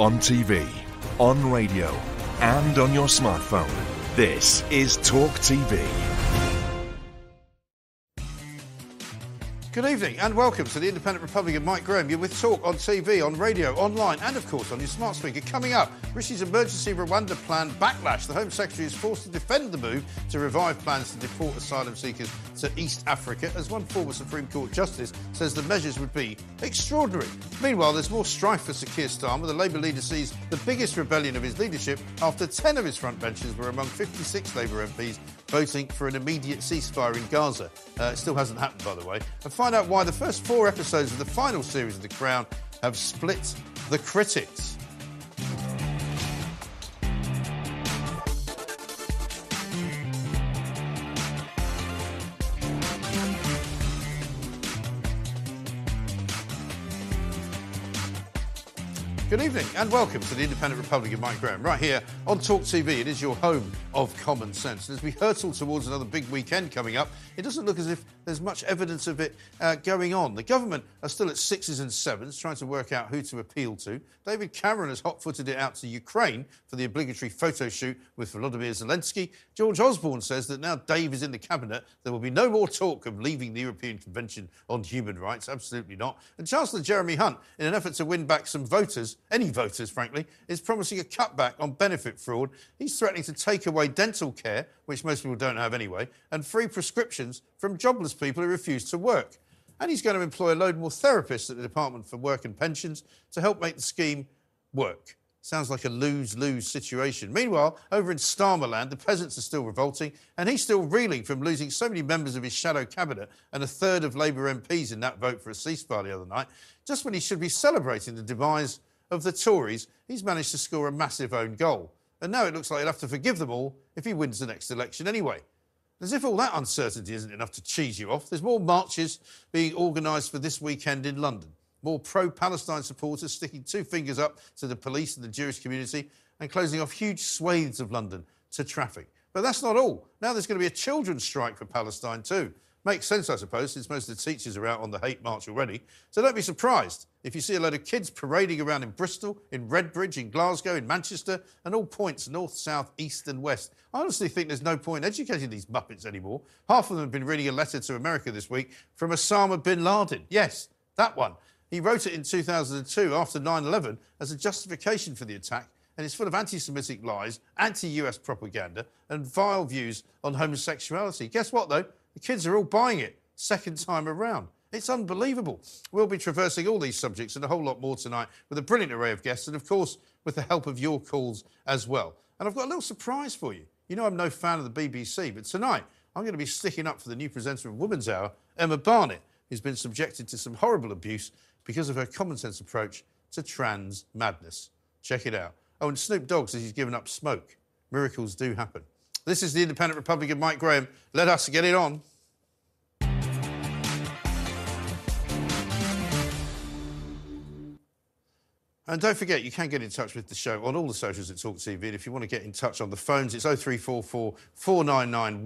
on TV, on radio, and on your smartphone. This is Talk TV. Good evening and welcome to the Independent Republic of Mike Graham. You're with Talk on TV, on radio, online, and of course on your smart speaker. Coming up, Rishi's emergency Rwanda plan backlash. The Home Secretary is forced to defend the move to revive plans to deport asylum seekers to East Africa, as one former Supreme Court justice says the measures would be extraordinary. Meanwhile, there's more strife for Sir Keir Starmer. The Labour leader sees the biggest rebellion of his leadership after 10 of his frontbenchers were among 56 Labour MPs voting for an immediate ceasefire in Gaza. Uh, it still hasn't happened, by the way. And find out why the first four episodes of the final series of The Crown have split the critics. Good evening and welcome to the Independent Republic of Mike Graham. Right here on Talk TV, it is your home of common sense. And as we hurtle towards another big weekend coming up, it doesn't look as if there's much evidence of it uh, going on. The government are still at sixes and sevens, trying to work out who to appeal to. David Cameron has hot footed it out to Ukraine for the obligatory photo shoot with Volodymyr Zelensky. George Osborne says that now Dave is in the cabinet, there will be no more talk of leaving the European Convention on Human Rights. Absolutely not. And Chancellor Jeremy Hunt, in an effort to win back some voters, any voters, frankly, is promising a cutback on benefit fraud. He's threatening to take away dental care, which most people don't have anyway, and free prescriptions from jobless people who refuse to work. And he's going to employ a load more therapists at the Department for Work and Pensions to help make the scheme work. Sounds like a lose lose situation. Meanwhile, over in Starmerland, the peasants are still revolting, and he's still reeling from losing so many members of his shadow cabinet and a third of Labour MPs in that vote for a ceasefire the other night. Just when he should be celebrating the demise of the Tories, he's managed to score a massive own goal. And now it looks like he'll have to forgive them all if he wins the next election anyway. As if all that uncertainty isn't enough to cheese you off, there's more marches being organised for this weekend in London. More pro Palestine supporters sticking two fingers up to the police and the Jewish community and closing off huge swathes of London to traffic. But that's not all. Now there's going to be a children's strike for Palestine too. Makes sense, I suppose, since most of the teachers are out on the hate march already. So don't be surprised if you see a load of kids parading around in Bristol, in Redbridge, in Glasgow, in Manchester, and all points north, south, east, and west. I honestly think there's no point educating these Muppets anymore. Half of them have been reading a letter to America this week from Osama bin Laden. Yes, that one. He wrote it in 2002 after 9 11 as a justification for the attack, and it's full of anti Semitic lies, anti US propaganda, and vile views on homosexuality. Guess what, though? The kids are all buying it second time around. It's unbelievable. We'll be traversing all these subjects and a whole lot more tonight with a brilliant array of guests and, of course, with the help of your calls as well. And I've got a little surprise for you. You know, I'm no fan of the BBC, but tonight I'm going to be sticking up for the new presenter of Woman's Hour, Emma Barnett, who's been subjected to some horrible abuse because of her common sense approach to trans madness. Check it out. Oh, and Snoop Dogg says he's given up smoke. Miracles do happen. This is the Independent Republic of Mike Graham. Let us get it on. And don't forget, you can get in touch with the show on all the socials at Talk TV. And if you want to get in touch on the phones, it's 0344 499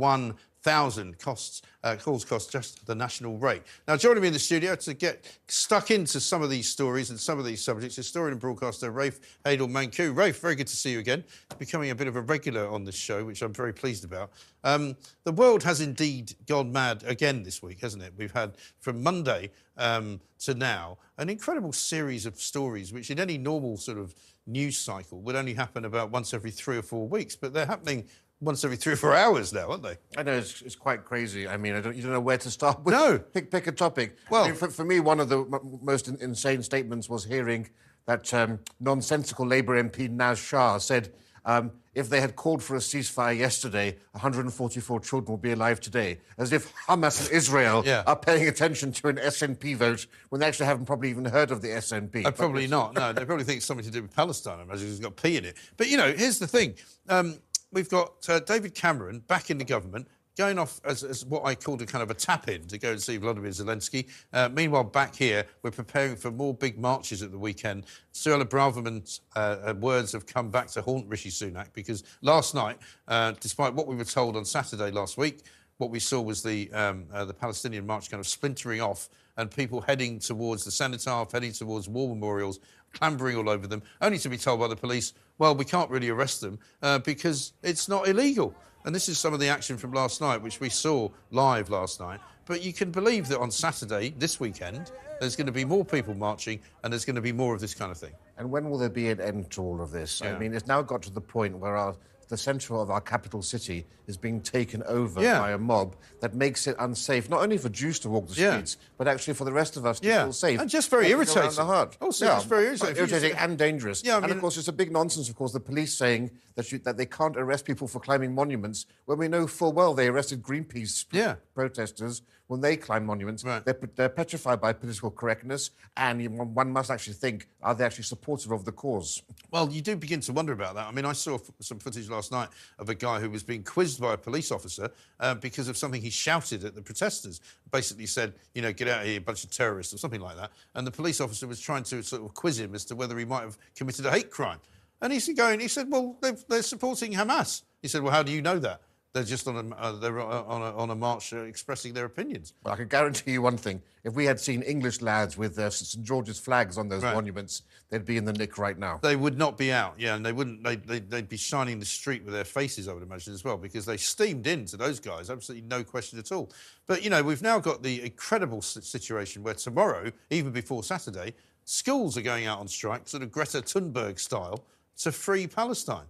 1000. Costs, uh, calls cost just the national rate. Now, joining me in the studio to get stuck into some of these stories and some of these subjects, historian and broadcaster Rafe Heydel-Mankoo. Rafe, very good to see you again. Becoming a bit of a regular on this show, which I'm very pleased about. Um, the world has indeed gone mad again this week, hasn't it? We've had from Monday um, to now an incredible series of stories, which in any normal sort of news cycle would only happen about once every three or four weeks, but they're happening once every three or four hours now, aren't they? I know it's, it's quite crazy. I mean, I don't, you don't know where to start. With. No. pick pick a topic. Well- I mean, for, for me, one of the m- most in- insane statements was hearing that um, nonsensical Labour MP Naz Shah said. Um, if they had called for a ceasefire yesterday, 144 children would be alive today. As if Hamas and Israel Yeah. are paying attention to an SNP vote when they actually haven't probably even heard of the SNP. Uh, probably not. No, they probably think it's something to do with Palestine. I imagine it's got P in it. But you know, here's the thing: um, we've got uh, David Cameron back in the government. Going off as, as what I called a kind of a tap in to go and see Vladimir Zelensky. Uh, meanwhile, back here, we're preparing for more big marches at the weekend. Suella Braverman's uh, uh, words have come back to haunt Rishi Sunak because last night, uh, despite what we were told on Saturday last week, what we saw was the um, uh, the Palestinian march kind of splintering off and people heading towards the cenotaph, heading towards war memorials, clambering all over them, only to be told by the police, well, we can't really arrest them uh, because it's not illegal. And this is some of the action from last night, which we saw live last night. But you can believe that on Saturday, this weekend, there's going to be more people marching and there's going to be more of this kind of thing. And when will there be an end to all of this? Yeah. I mean, it's now got to the point where our, the centre of our capital city is being taken over Yeah. by a mob that makes it unsafe, not only for Jews to walk the Yeah. streets, but actually for the rest of us to Yeah. feel safe. And just very irritating. The heart. Also, oh, just very irritating. Irritating and dangerous. Yeah, I and of course, it's a big nonsense, of course, the police saying that, you, that they can't arrest people for climbing monuments when we know full well they arrested Greenpeace Yeah. protesters when they climb monuments. Right. They're, they're petrified by political correctness, and you, one must actually think, are they actually supportive of the cause? Well, you do begin to wonder about that. I mean, I saw f- some footage last night of a guy who was being quizzed by a police officer uh, because of something he shouted at the protesters. Basically said, you know, get out of here, bunch of terrorists, or something like that. And the police officer was trying to sort of quiz him as to whether he might have committed a hate crime. And he's going, he said, well, they're supporting Hamas. He said, well, how do you know that? They're just on a, uh, they're on a, on a march uh, expressing their opinions. Well, I can guarantee you one thing. If we had seen English lads with uh, St George's flags on those Right. monuments, they'd be in the nick right now. They would not be out, yeah, and they wouldn't. They, they, they'd be shining the street with their faces, I would imagine, as well, because they steamed into those guys, absolutely no question at all. But you know, we've now got the incredible situation where tomorrow, even before Saturday, schools are going out on strike, sort of Greta Thunberg style, to free Palestine.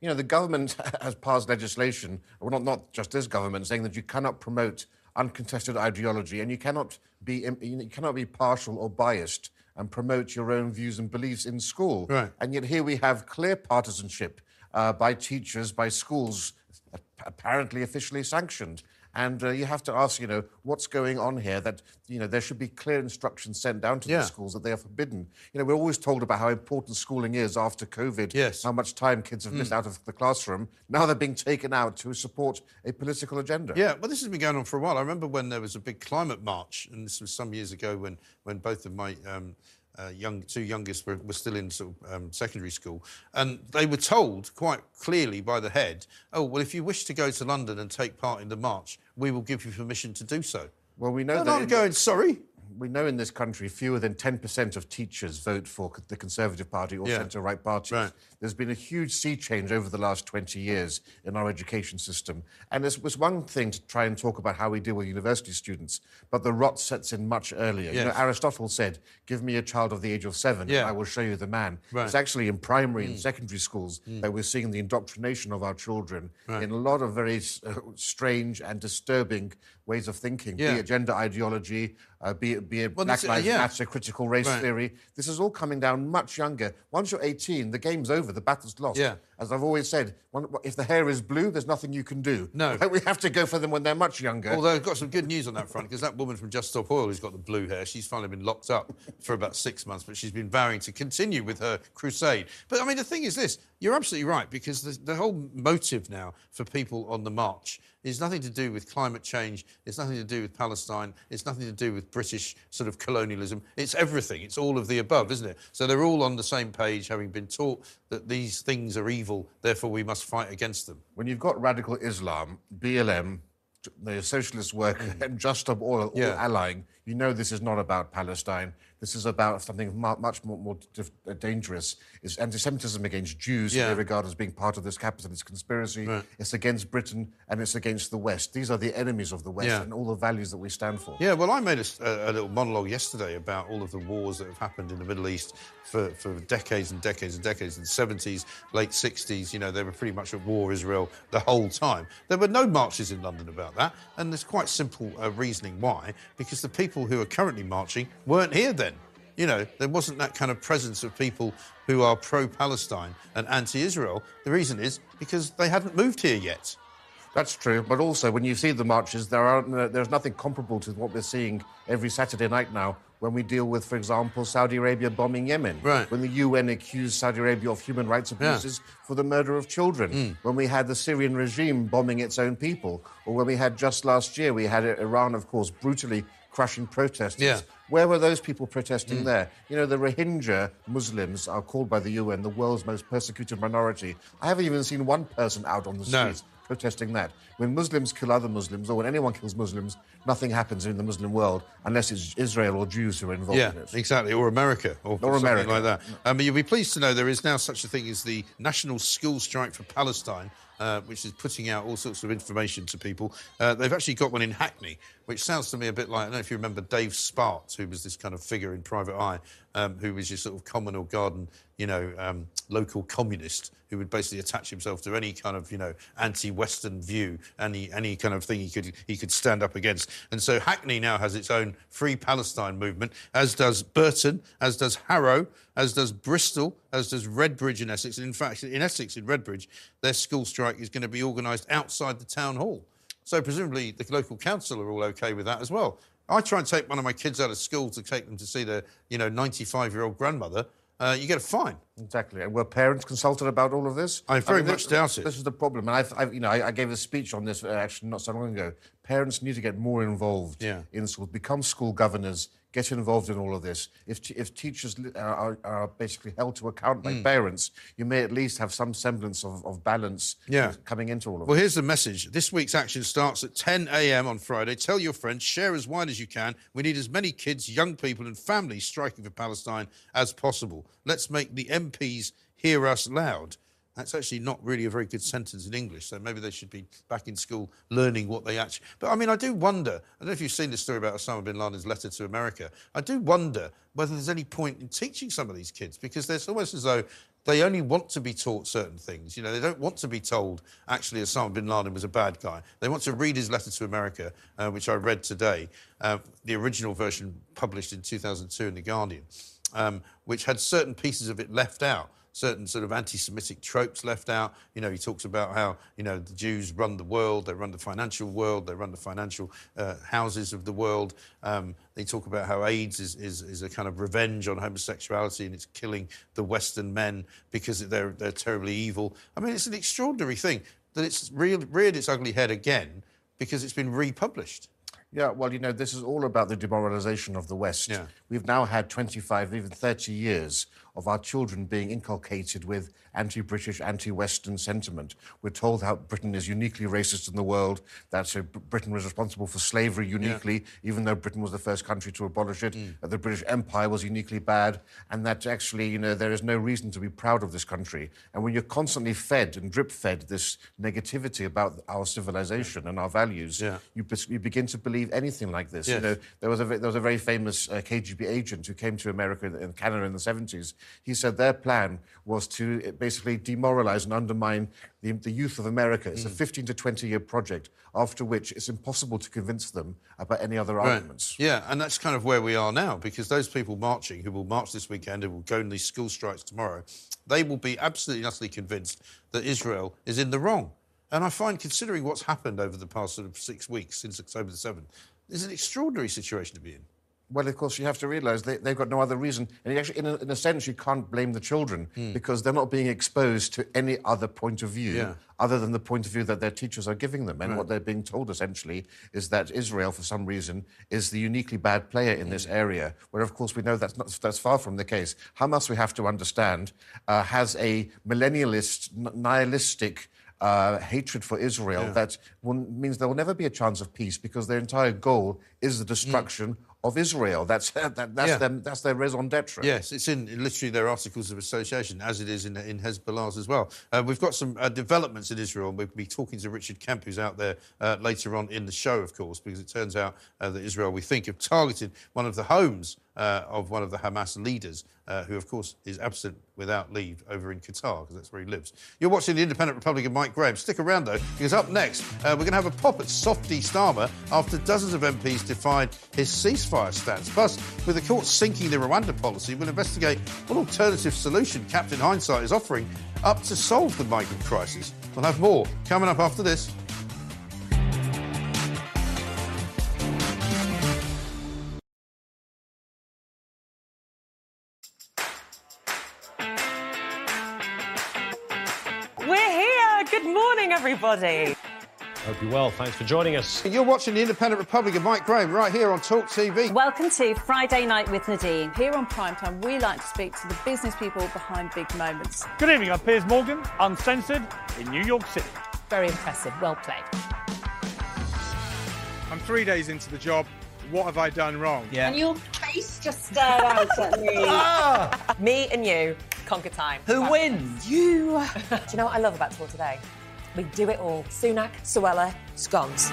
You know, the government has passed legislation, well, not, not just this government, saying that you cannot promote uncontested ideology and you cannot be you cannot be partial or biased and promote your own views and beliefs in school. Right. And yet here we have clear partisanship uh, by teachers, by schools, apparently officially sanctioned. And uh, you have to ask, you know, what's going on here? That you know, there should be clear instructions sent down to Yeah. the schools that they are forbidden. You know, we're always told about how important schooling is after COVID. Yes. How much time kids have missed out of the classroom. Now they're being taken out to support a political agenda. Yeah, well, this has been going on for a while. I remember when there was a big climate march, and this was some years ago when, when both of my um, uh, young two youngest were, were still in sort of, um, secondary school, and they were told quite clearly by the head, "Oh, well, if you wish to go to London and take part in the march, we will give you permission to do so." Well, we know And that. I'm in- going, sorry. We know in this country fewer than 10% of teachers vote for the Conservative Party or Yeah. centre right parties. Right. There's been a huge sea change over the last 20 years in our education system. And it was one thing to try and talk about how we deal with university students, but the rot sets in much earlier. You know, Aristotle said, Give me a child of the age of seven, Yeah. and I will show you the man. Right. It's actually in primary and secondary schools that we're seeing the indoctrination of our children in a lot of very uh, strange and disturbing ways of thinking, Yeah. be it gender ideology, uh, be it, be it Well, Black uh, Lives yeah. Matter, critical race Right. theory. This is all coming down much younger. Once you're 18, the game's over, the battle's lost. Yeah. as I've always said, one, if the hair is blue, there's nothing you can do. No. we have to go for them when they're much younger. Although I've got some good news on that front because that woman from Just Stop Oil who's got the blue hair, she's finally been locked up for about six months, but she's been vowing to continue with her crusade. But I mean, the thing is this you're absolutely right because the, the whole motive now for people on the march is nothing to do with climate change, it's nothing to do with Palestine, it's nothing to do with British sort of colonialism. It's everything, it's all of the above, isn't it? So they're all on the same page, having been taught that these things are evil, therefore we must fight against them. when you've got radical Islam, BLM, the Socialist Worker, mm. and Just Stop Oil all Yeah. allying, you know this is not about Palestine. This is about something much more, more uh, dangerous. It's anti-Semitism against Jews, Yeah. who they regard as being part of this capitalist conspiracy. Right. It's against Britain and it's against the West. These are the enemies of the West Yeah. and all the values that we stand for. Yeah, well, I made a little monologue yesterday about all of the wars that have happened in the Middle East for, for decades and decades and decades. In the 70s, late 60s, you know, they were pretty much at war, Israel, the whole time. There were no marches in London about that, and there's quite simple uh, reasoning why. Because the people who are currently marching weren't here then. You know, there wasn't that kind of presence of people who are pro Palestine and anti Israel. The reason is because they hadn't moved here yet. That's true, but also when you see the marches, there are no, there's nothing comparable to what we're seeing every Saturday night now. When we deal with, for example, Saudi Arabia bombing Yemen, Right. when the UN accused Saudi Arabia of human rights abuses for the murder of children, Hmm. when we had the Syrian regime bombing its own people, or when we had just last year, we had Iran, of course, brutally crushing protesters. Yeah. Where were those people protesting Mm. there? You know, the Rohingya Muslims are called by the UN the world's most persecuted minority. I haven't even seen one person out on the No. streets protesting that. When Muslims kill other Muslims, or when anyone kills Muslims, nothing happens in the Muslim world unless it's Israel or Jews who are involved Yeah, in it. exactly. Or America, or, Or something America. like that. Um, but you'll be pleased to know there is now such a thing as the National School Strike for Palestine, uh, which is putting out all sorts of information to people. Uh, they've actually got one in Hackney, which sounds to me a bit like I don't know if you remember Dave Spart, who was this kind of figure in Private Eye, um, who was your sort of common or garden, you know, um, local communist who would basically attach himself to any kind of, you know, anti-Western view, any any kind of thing he could he could stand up against. And so Hackney now has its own Free Palestine movement, as does Burton, as does Harrow, as does Bristol, as does Redbridge in Essex. And in fact, in Essex, in Redbridge, their school strike is going to be organised outside the town hall. So presumably the local council are all okay with that as well. I try and take one of my kids out of school to take them to see their, you know, 95-year-old grandmother. Uh, you get a fine. Exactly. And were parents consulted about all of this? I very thi- much doubt it. This is the problem. And I've, I've you know, I, I gave a speech on this uh, actually not so long ago. Parents need to get more involved Yeah. in schools, become school governors, get involved in all of this. If, t- if teachers are, are, basically held to account by hmm. parents, you may at least have some semblance of, of balance Yeah. coming into all of Well, it. Well, here's the message. This week's action starts at 10 a.m. on Friday. Tell your friends, share as wide as you can. We need as many kids, young people, and families striking for Palestine as possible. Let's make the MPs hear us loud. That's actually not really a very good sentence in English, so maybe they should be back in school learning what they actually. But I mean, I do wonder. I don't know if you've seen the story about Osama bin Laden's letter to America. I do wonder whether there's any point in teaching some of these kids because there's almost as though they only want to be taught certain things. You know, they don't want to be told actually Osama bin Laden was a bad guy. They want to read his letter to America, uh, which I read today, uh, the original version published in 2002 in the Guardian, um, which had certain pieces of it left out. Certain sort of anti-Semitic tropes left out. You know, he talks about how you know the Jews run the world, they run the financial world, they run the financial uh, houses of the world. Um, they talk about how AIDS is, is, is a kind of revenge on homosexuality and it's killing the Western men because they're they're terribly evil. I mean, it's an extraordinary thing that it's real, reared its ugly head again because it's been republished. Yeah, well, you know, this is all about the demoralization of the West. Yeah. We've now had 25, even 30 years of our children being inculcated with anti British, anti Western sentiment. We're told how Britain is uniquely racist in the world, that uh, Britain was responsible for slavery uniquely, even though Britain was the first country to abolish it, that the British Empire was uniquely bad, and that actually, you know, there is no reason to be proud of this country. And when you're constantly fed and drip fed this negativity about our civilization and our values, Yeah. you, you begin to believe anything like this. Yes. You know, there was a there was a very famous uh, KGB agent who came to America and Canada in the seventies, He said their plan was to uh, basically demoralize and undermine the, the youth of America. It's a 15 to 20 year project, after which it's impossible to convince them about any other arguments. Yeah, and that's kind of where we are now because those people marching who will march this weekend, who will go in these school strikes tomorrow, they will be absolutely utterly convinced that Israel is in the wrong. And I find, considering what's happened over the past sort of six weeks since October the 7th, this is an extraordinary situation to be in. Well, of course, you have to realise they, they've got no other reason. And actually, in a, in a sense, you can't blame the children because they're not being exposed to any other point of view Yeah. other than the point of view that their teachers are giving them. And Right. what they're being told, essentially, is that Israel, for some reason, is the uniquely bad player in this area, where, of course, we know that's, not, that's far from the case. Hamas, we have to understand, uh, has a millennialist, nihilistic uh, hatred for Israel that will, means there will never be a chance of peace because their entire goal is the destruction of Israel. That's that, that's Yeah. them. That's their raison d'être. Yes, it's in literally their articles of association, as it is in, in Hezbollah's as well. Uh, we've got some uh, developments in Israel, and we'll be talking to Richard Kemp, who's out there uh, later on in the show, of course, because it turns out uh, that Israel, we think, have targeted one of the homes uh, of one of the Hamas leaders, uh, who, of course, is absent without leave over in Qatar, because that's where he lives. You're watching the Independent Republic of Mike Graham. Stick around, though, because up next, uh, we're going to have a pop at Softy Starmer after dozens of MPs defied his ceasefire stance. Plus, with the court sinking the Rwanda policy, we'll investigate what alternative solution Captain Hindsight is offering up to solve the migrant crisis. We'll have more coming up after this. Everybody. Hope you're well. Thanks for joining us. You're watching the Independent Republic of Mike Graham right here on Talk TV. Welcome to Friday Night with Nadine. Here on Primetime, we like to speak to the business people behind big moments. Good evening. I'm Piers Morgan, uncensored in New York City. Very impressive. Well played. I'm three days into the job. What have I done wrong? Yeah. And your face just stared out at me. Ah! me and you conquer time. Who wins? You. do you know what I love about Tour Today? We do it all. Sunak, Suella, scones.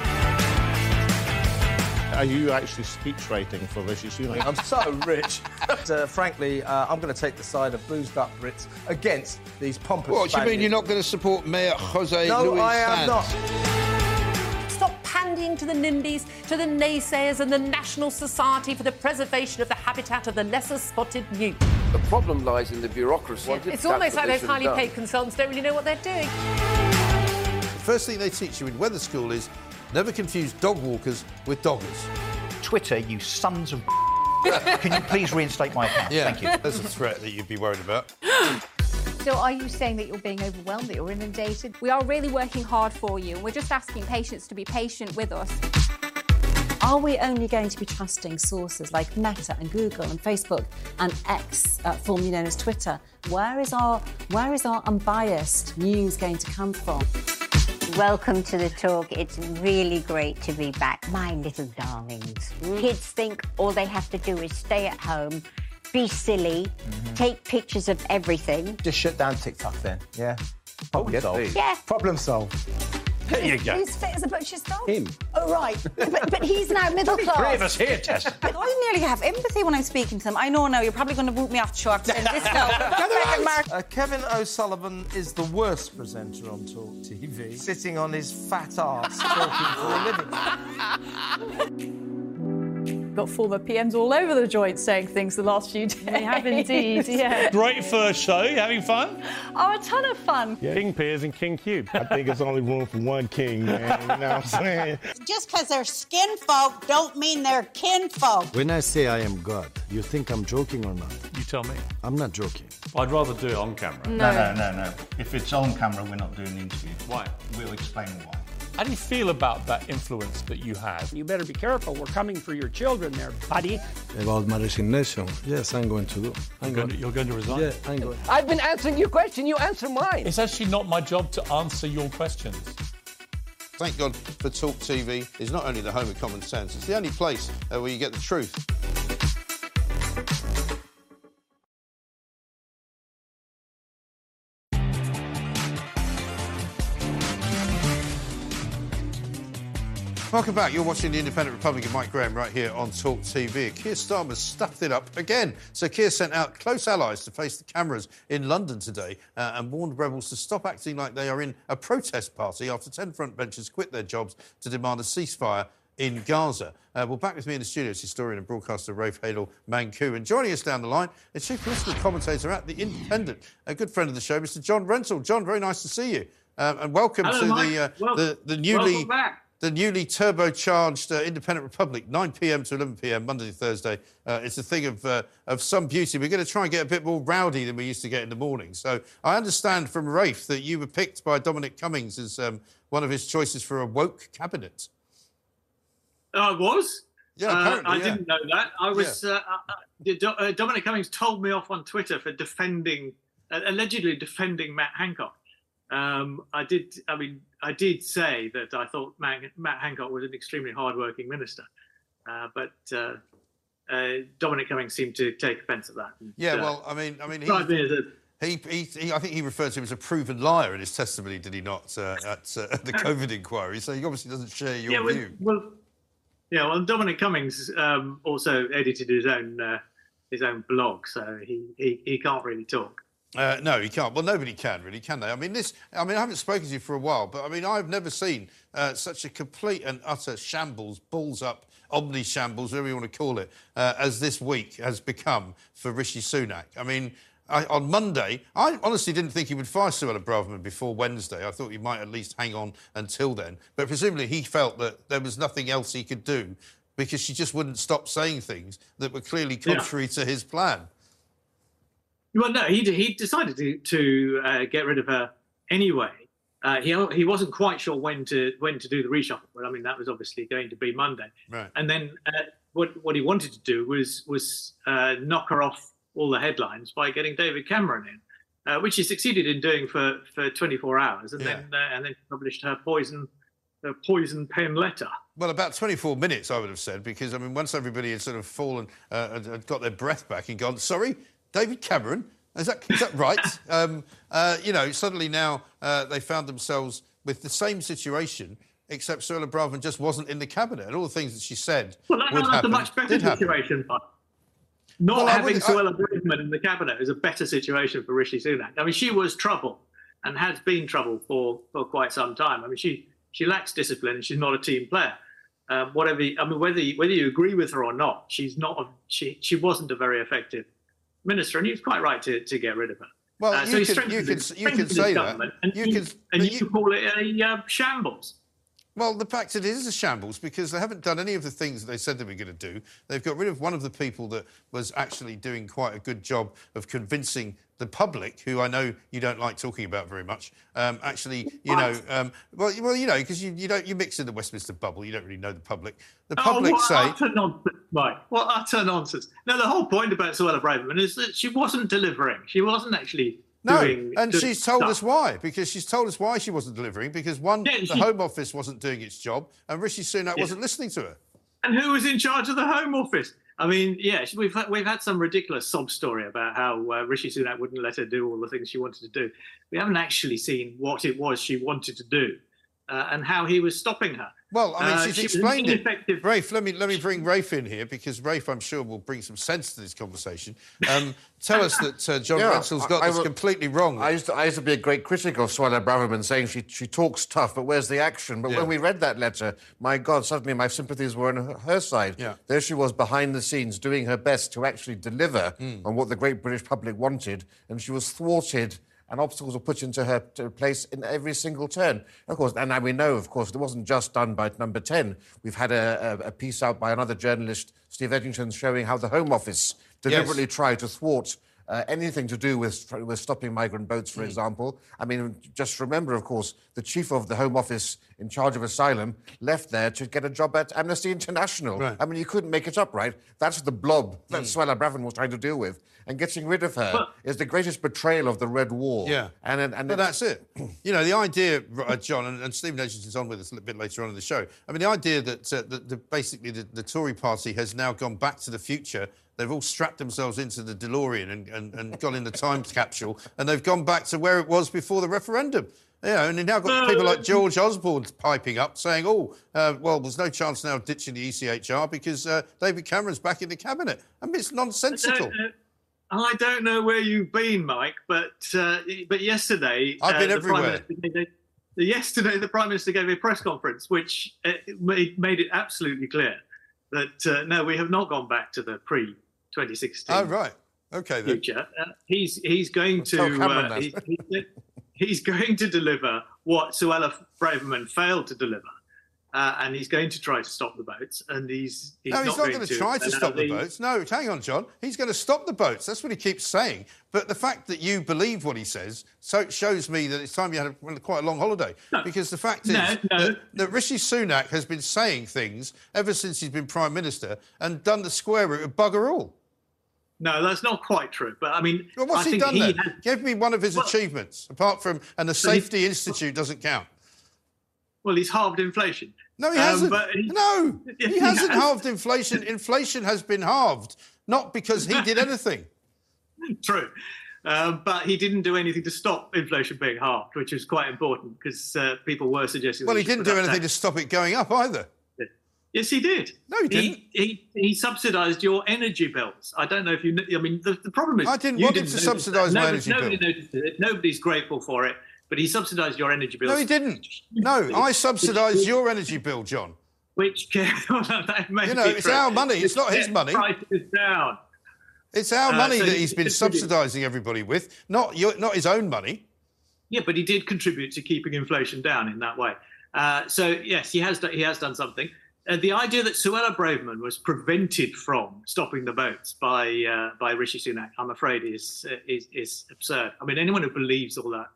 Are you actually speech rating for Rishi Sunak? I'm so rich. uh, frankly, uh, I'm going to take the side of boozed up Brits against these pompous. What, do you mean you're not going to support Mayor Jose No, Luis I am Sanz? not. Stop pandying to the NIMBYs, to the naysayers, and the National Society for the Preservation of the Habitat of the Lesser Spotted Newt. The problem lies in the bureaucracy. It's almost like those highly paid consultants don't really know what they're doing. The first thing they teach you in weather school is never confuse dog walkers with doggers. Twitter, you sons of. Can you please reinstate my account? Yeah, Thank you. That's a threat that you'd be worried about. So, are you saying that you're being overwhelmed, that you're inundated? We are really working hard for you, and we're just asking patients to be patient with us. Are we only going to be trusting sources like Meta and Google and Facebook and X, uh, formerly known as Twitter? Where is our where is our unbiased news going to come from? Welcome to the talk. It's really great to be back. My little darlings. Mm. Kids think all they have to do is stay at home, be silly, mm-hmm. take pictures of everything. Just shut down TikTok then. Yeah. Oh, Problem solved. Yeah. Problem solved. There you go. Who's fit as a butcher's dog? Him. Oh, right. but, but he's now middle class. Three of us here, Tess. I nearly have empathy when I'm speaking to them. I know now you're probably going to boot me off the show after this now. Second, Mark. Uh, Kevin O'Sullivan is the worst presenter on Talk TV, sitting on his fat arse talking for a living. Got former PMs all over the joint saying things the last few days. We have indeed, yeah. Great first show. You having fun? Oh, a ton of fun. King Piers and King Cube. I think it's only room for one king, man. You know what I'm saying? Just because they're skin folk don't mean they're kin folk. When I say I am God, you think I'm joking or not? You tell me. I'm not joking. I'd rather do it on camera. No, no, no, no. no. If it's on camera, we're not doing the interview. Why? We'll explain why. How do you feel about that influence that you have? You better be careful. We're coming for your children there, buddy. About my resignation, yes, I'm going to do. I'm You're going to, you're going to resign? Yeah, I'm going. I've been answering your question. You answer mine. It's actually not my job to answer your questions. Thank God for Talk TV is not only the home of common sense, it's the only place uh, where you get the truth. Welcome back. You're watching the Independent Republic of Mike Graham right here on Talk TV. Keir Starmer stuffed it up again. So Keir sent out close allies to face the cameras in London today uh, and warned rebels to stop acting like they are in a protest party after 10 front benches quit their jobs to demand a ceasefire in Gaza. Uh, well, back with me in the studio is historian and broadcaster Rafe Hadel Manku. And joining us down the line is chief political commentator at The Independent, a good friend of the show, Mr. John Rentoul. John, very nice to see you. Um, and welcome Hello, to the, uh, Wel- the the newly welcome back. The newly turbocharged uh, Independent Republic, 9 p.m. to 11 p.m. Monday to Thursday. Uh, it's a thing of uh, of some beauty. We're going to try and get a bit more rowdy than we used to get in the morning. So I understand from Rafe that you were picked by Dominic Cummings as um, one of his choices for a woke cabinet. I was. Yeah, Uh, apparently, I yeah. didn't know that. I was. Uh, uh, Do- uh, Dominic Cummings told me off on Twitter for defending, uh, allegedly defending Matt Hancock. Um, I did. I mean, I did say that I thought Matt, Matt Hancock was an extremely hard-working minister, uh, but uh, uh, Dominic Cummings seemed to take offence at that. and, Yeah, well, I mean, I mean, described me as a he, he, he, I think he referred to him as a proven liar in his testimony, did he not, uh, at, uh, at the COVID inquiry? So he obviously doesn't share your yeah, well, view. well, yeah. Well, Dominic Cummings um, also edited his own uh, his own blog, so he, he, he can't really talk. Uh, no, he can't. Well, nobody can really, can they? I mean, this. I mean, I haven't spoken to you for a while, but I mean, I've never seen uh, such a complete and utter shambles, balls up, omni shambles, whatever you want to call it, uh, as this week has become for Rishi Sunak. I mean. I, on Monday, I honestly didn't think he would fire Suella Braverman before Wednesday. I thought he might at least hang on until then. But presumably he felt that there was nothing else he could do because she just wouldn't stop saying things that were clearly Yeah. contrary to his plan. Well, no, he he decided to to uh, get rid of her anyway. Uh, he he wasn't quite sure when to when to do the reshuffle, but I mean that was obviously going to be Monday. Right. And then uh, what what he wanted to do was was uh, knock her off all the headlines by getting David Cameron in, uh, which he succeeded in doing for, for 24 hours, and then uh, and then published her poison her poison pen letter. Well, about 24 minutes, I would have said, because I mean, once everybody had sort of fallen, uh, had got their breath back and gone, sorry, David Cameron, is that, is that right? um, uh, you know, suddenly now uh, they found themselves with the same situation, except Suella Braverman just wasn't in the cabinet, and all the things that she said Well, that, would that's happen a much better situation. But not Well, having Suella Braverman in the cabinet is a better situation for Rishi Sunak. I mean, she was trouble and has been trouble for, for quite some time. I mean, she she lacks discipline she's not a team player. Um, whatever, I mean, whether you, whether you agree with her or not, she's not. A, she she wasn't a very effective minister, and he was quite right to, to get rid of her. Well, Uh, you so he can- you can- you can say that. government, And You you, can- and but you, call it a uh, shambles. Well, the fact it is a shambles because they haven't done any of the things that they said they were going to do. They've got rid of one of the people that was actually doing quite a good job of convincing the public, who I know you don't like talking about very much. Um, actually, you know, um, well, well, you know, because you, you don't you mix in the Westminster bubble, you don't really know the public. The public oh, what say. utter nonsense, Mike. What utter nonsense. No, the whole point about Suella Braverman is that she wasn't delivering. She wasn't actually doing. No, doing. and doing she's told stuff. us why. Because she's told us why she wasn't delivering. Because one, Yeah, the she- Home Office wasn't doing its job, and Rishi Sunak Yeah. wasn't listening to her. And who was in charge of the Home Office? I mean, yeah, we've had, we've had some ridiculous sob story about how uh, Rishi Sunak wouldn't let her do all the things she wanted to do. We haven't actually seen what it was she wanted to do uh, and how he was stopping her. Well, I mean, Uh, she's she explained it. ineffective- Rafe, let me let me bring Rafe in here because Rafe, I'm sure, will bring some sense to this conversation. Um, tell us that uh, John Yeah, Rentoul's got I- I this will- completely wrong. I used, to, I used to be a great critic of Suella Braverman, saying she, she talks tough, but where's the action? But Yeah. when we read that letter, my God, suddenly my sympathies were on her, her side. Yeah. There she was behind the scenes doing her best to actually deliver Hmm. on what the great British public wanted, and she was thwarted. And obstacles were put into her place in every single turn. Of course, and now we know, of course, it wasn't just done by number 10. We've had a, a, a piece out by another journalist, Steve Edginton, showing how the Home Office deliberately tried to thwart uh, anything to do with, with stopping migrant boats, for example. I mean, just remember, of course, the chief of the Home Office in charge of asylum left there to get a job at Amnesty International. Right. I mean, you couldn't make it up, right? That's the blob that Hmm. Suella Braverman was trying to deal with. And getting rid of her is the greatest betrayal of the Red Wall. Yeah. And, and, and but that's it. You know, the idea, uh, John, and, and Stephen Edginton's on with us a little bit later on in the show. I mean, the idea that, uh, that the, basically the, the Tory party has now gone back to the future. They've all strapped themselves into the DeLorean and, and, and gone in the time capsule, and they've gone back to where it was before the referendum. You know, and you've now got No, people like George Osborne piping up saying, oh, uh, well, there's no chance now of ditching the ECHR because uh, David Cameron's back in the cabinet. I mean, it's nonsensical. I don't know where you've been, Mike, but uh, but yesterday I've been uh, the Prime everywhere. Minister gave a- yesterday, the Prime Minister gave a press conference which uh, made, made it absolutely clear that uh, no, we have not gone back to the pre 2016 Oh, right. Okay, then. future. Uh, he's he's going to uh, he- he- he's going to deliver what Suella Braverman failed to deliver. Uh, and he's going to try to stop the boats, and he's, he's no, he's not going going to try to stop the boats. No, hang on, John. He's going to stop the boats. That's what he keeps saying. But the fact that you believe what he says so it shows me that it's time you had a, quite a long holiday. Because the fact is No, no. That, that Rishi Sunak has been saying things ever since he's been Prime Minister and done the square root of bugger all. No, that's not quite true. But I mean, Well, what's I he think done he then? has- Give me one of his achievements, apart from, and the Well, he- Safety Institute doesn't count. well, he's halved inflation. No, he Um, hasn't. he- no, he he hasn't has. halved inflation. Inflation has been halved, not because he did anything. True. Um, but he didn't do anything to stop inflation being halved, which is quite important because uh, people were suggesting. Well, he didn't do anything to stop it going up either. Yes, he did. No, he didn't. He, he, he subsidised your energy bills. I don't know if you. I mean, the, the problem is I didn't you want didn't to subsidise my energy Nobody bill. noticed it. Nobody's grateful for it. But he subsidised your energy bill. No, he didn't. No, I subsidise your energy bill, John. Which that You know, it's our money, it's not his money. Prices down. It's our Uh, money so that he he's been subsidising everybody with, not your, not his own money. Yeah, but he did contribute to keeping inflation down in that way. Uh, so yes, he has done, he has done something. Uh, the idea that Suella Braverman was prevented from stopping the boats by uh, by Rishi Sunak, I'm afraid, is, is is absurd. I mean, anyone who believes all that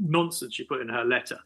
nonsense she put in her letter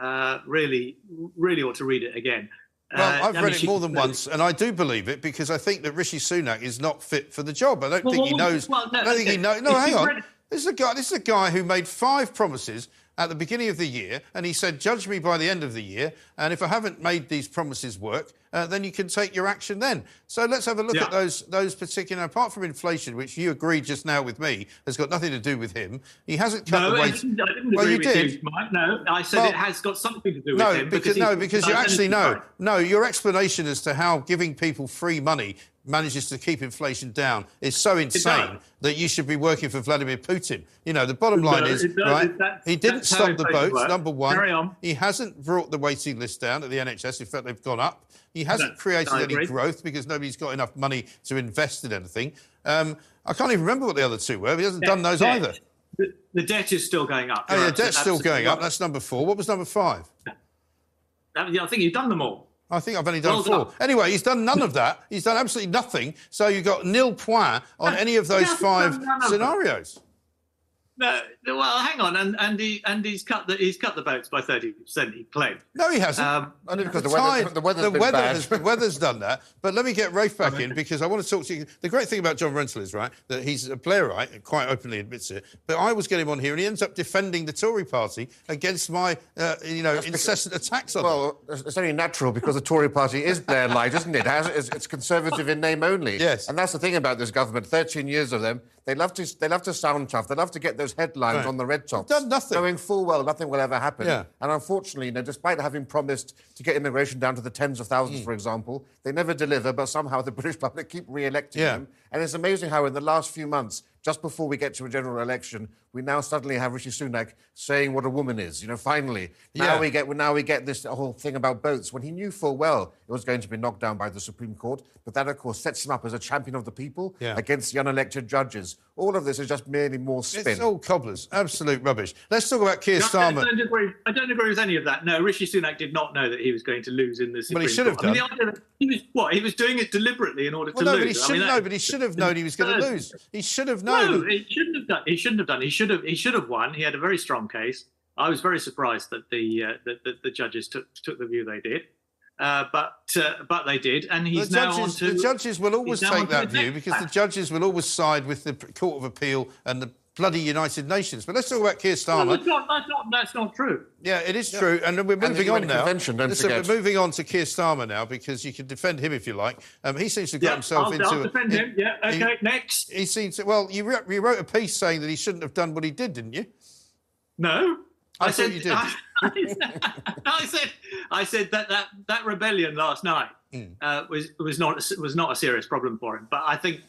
uh, really really ought to read it again. Well, Uh, I've I read mean, it she- more than once, and I do believe it because I think that Rishi Sunak is not fit for the job. I don't Well, think he knows. well, no, I don't think he knows. No, If hang on. read- This is a guy. This is a guy who made five promises at the beginning of the year, and he said, "Judge me by the end of the year, and if I haven't made these promises work, uh, then you can take your action then." So let's have a look Yeah. at those those particular. Apart from inflation, which you agreed just now with me has got nothing to do with him. He hasn't cut No, the I didn't, I didn't well, you with did. you, Mike. No, I said Well, it has got something to do with no, him. because, he- no, because you actually know. No, your explanation as to how giving people free money manages to keep inflation down is so insane that you should be working for Vladimir Putin. You know, the bottom line No, is, does. right? That's- he didn't stop the boats. works. Number one, on. he hasn't brought the waiting list down at the NHS. In fact, they've gone up. He hasn't No, created any growth because nobody's got enough money to invest in anything. Um, I can't even remember what the other two were. He hasn't done those Debt. either. The, the debt is still going up. Oh, yeah, debt's still going up. That's number four. What was number five? Uh, yeah, I think you've done them all. I think I've only done Well four. Anyway, he's done none of that. He's done absolutely nothing. So you've got nil point on any of those five scenarios. No, well, hang on, and and, he, and he's cut the he's cut the boats by thirty percent. He claimed. No, he hasn't. Um, Only because the, the weather- the weather's the been weather bad. has, the weather's done that. But let me get Rafe back in because I want to talk to you. The great thing about John Rentoul is right that he's a Blairite and quite openly admits it. But I was getting him on here, and he ends up defending the Tory Party against my, uh, you know, incessant attacks on. Well, it's it's only natural because the Tory party is Blair-like, isn't it? It It's, it's conservative in name only. Yes. And that's the thing about this government. Thirteen years of them, they love to they love to sound tough. They love to get those headlines Right. on the red tops. Done nothing. Knowing full well nothing will ever happen. Yeah. And unfortunately, you know, despite having promised to get immigration down to the tens of thousands, Hmm. for example, they never deliver. But somehow the British public keep re-electing Yeah. them. And it's amazing how in the last few months, just before we get to a general election, we now suddenly have Rishi Sunak saying what a woman is. You know, finally, now Yeah. we get now we get this whole thing about boats when he knew full well was going to be knocked down by the Supreme Court. But that, of course, sets him up as a champion of the people Yeah. against the unelected judges. All of this is just merely more spin. It's all cobblers, absolute rubbish. Let's talk about Keir I Starmer. don't, agree, I don't agree with any of that. No, Rishi Sunak did not know that he was going to lose in the Supreme Well, he should have Court. I mean, done. the idea that he was what? He was doing it deliberately in order Well, to no, lose. but he I should mean, have that- known. But he should have known he was going to lose. He should have known. No, he shouldn't have done. He shouldn't have done. He should have. He should have won. He had a very strong case. I was very surprised that the uh, that, that the judges took took the view they did, uh, but uh, but they did, and he's the now judges, on to. the judges will always take that view next because the judges will always side with the Court of Appeal and the bloody United Nations. But let's talk about Keir No, Starmer. that's not. That's not. That's not true. Yeah, it is true, and we're moving UN on now. Convention, don't Listen, forget. we're moving on to Keir Starmer now because you can defend him if you like. Um, he seems to have got Yeah, himself I'll, into. I'll defend he- him. Yeah. he- Okay. next. He seems to. Well, you, wrote- you wrote a piece saying that he shouldn't have done what he did, didn't you? No. I, said thought you did. I, I said I said that that, that rebellion last night Mm. uh, was was not was not a serious problem for him. But I think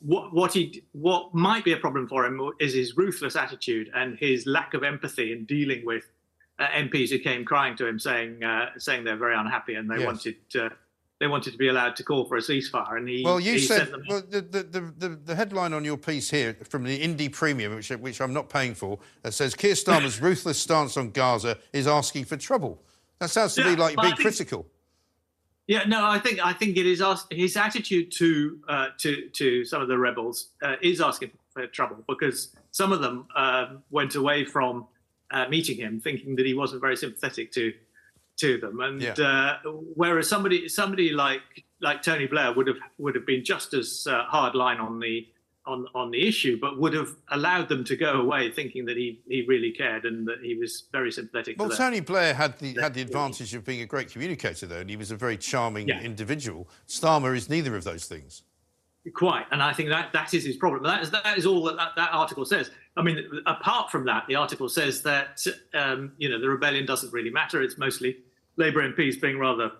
what what he what might be a problem for him is his ruthless attitude and his lack of empathy in dealing with uh, MPs who came crying to him saying uh, saying they're very unhappy and they Yes. wanted uh, they wanted to be allowed to call for a ceasefire. And he Well, you he said sent them- well, the, the, the, the, headline on your piece here from the Indie Premium, which, which I'm not paying for, that says Keir Starmer's ruthless stance on Gaza is asking for trouble. That sounds to me like but you're I being think- critical. Yeah, no, I think I think it is his attitude to uh, to to some of the rebels uh, is asking for trouble because some of them um went away from uh, meeting him thinking that he wasn't very sympathetic to to them, and Yeah. uh, whereas somebody somebody like like Tony Blair would have would have been just as uh, hard line on the on on the issue, but would have allowed them to go away thinking that he he really cared and that he was very sympathetic. Well. Tony Blair had the had the advantage of being a great communicator, though, and he was a very charming Yeah. individual. Starmer is neither of those things. Quite, and I think that that is his problem. That is that is all that, that that article says. I mean, apart from that, the article says that um, you know the rebellion doesn't really matter. It's mostly Labour MPs being rather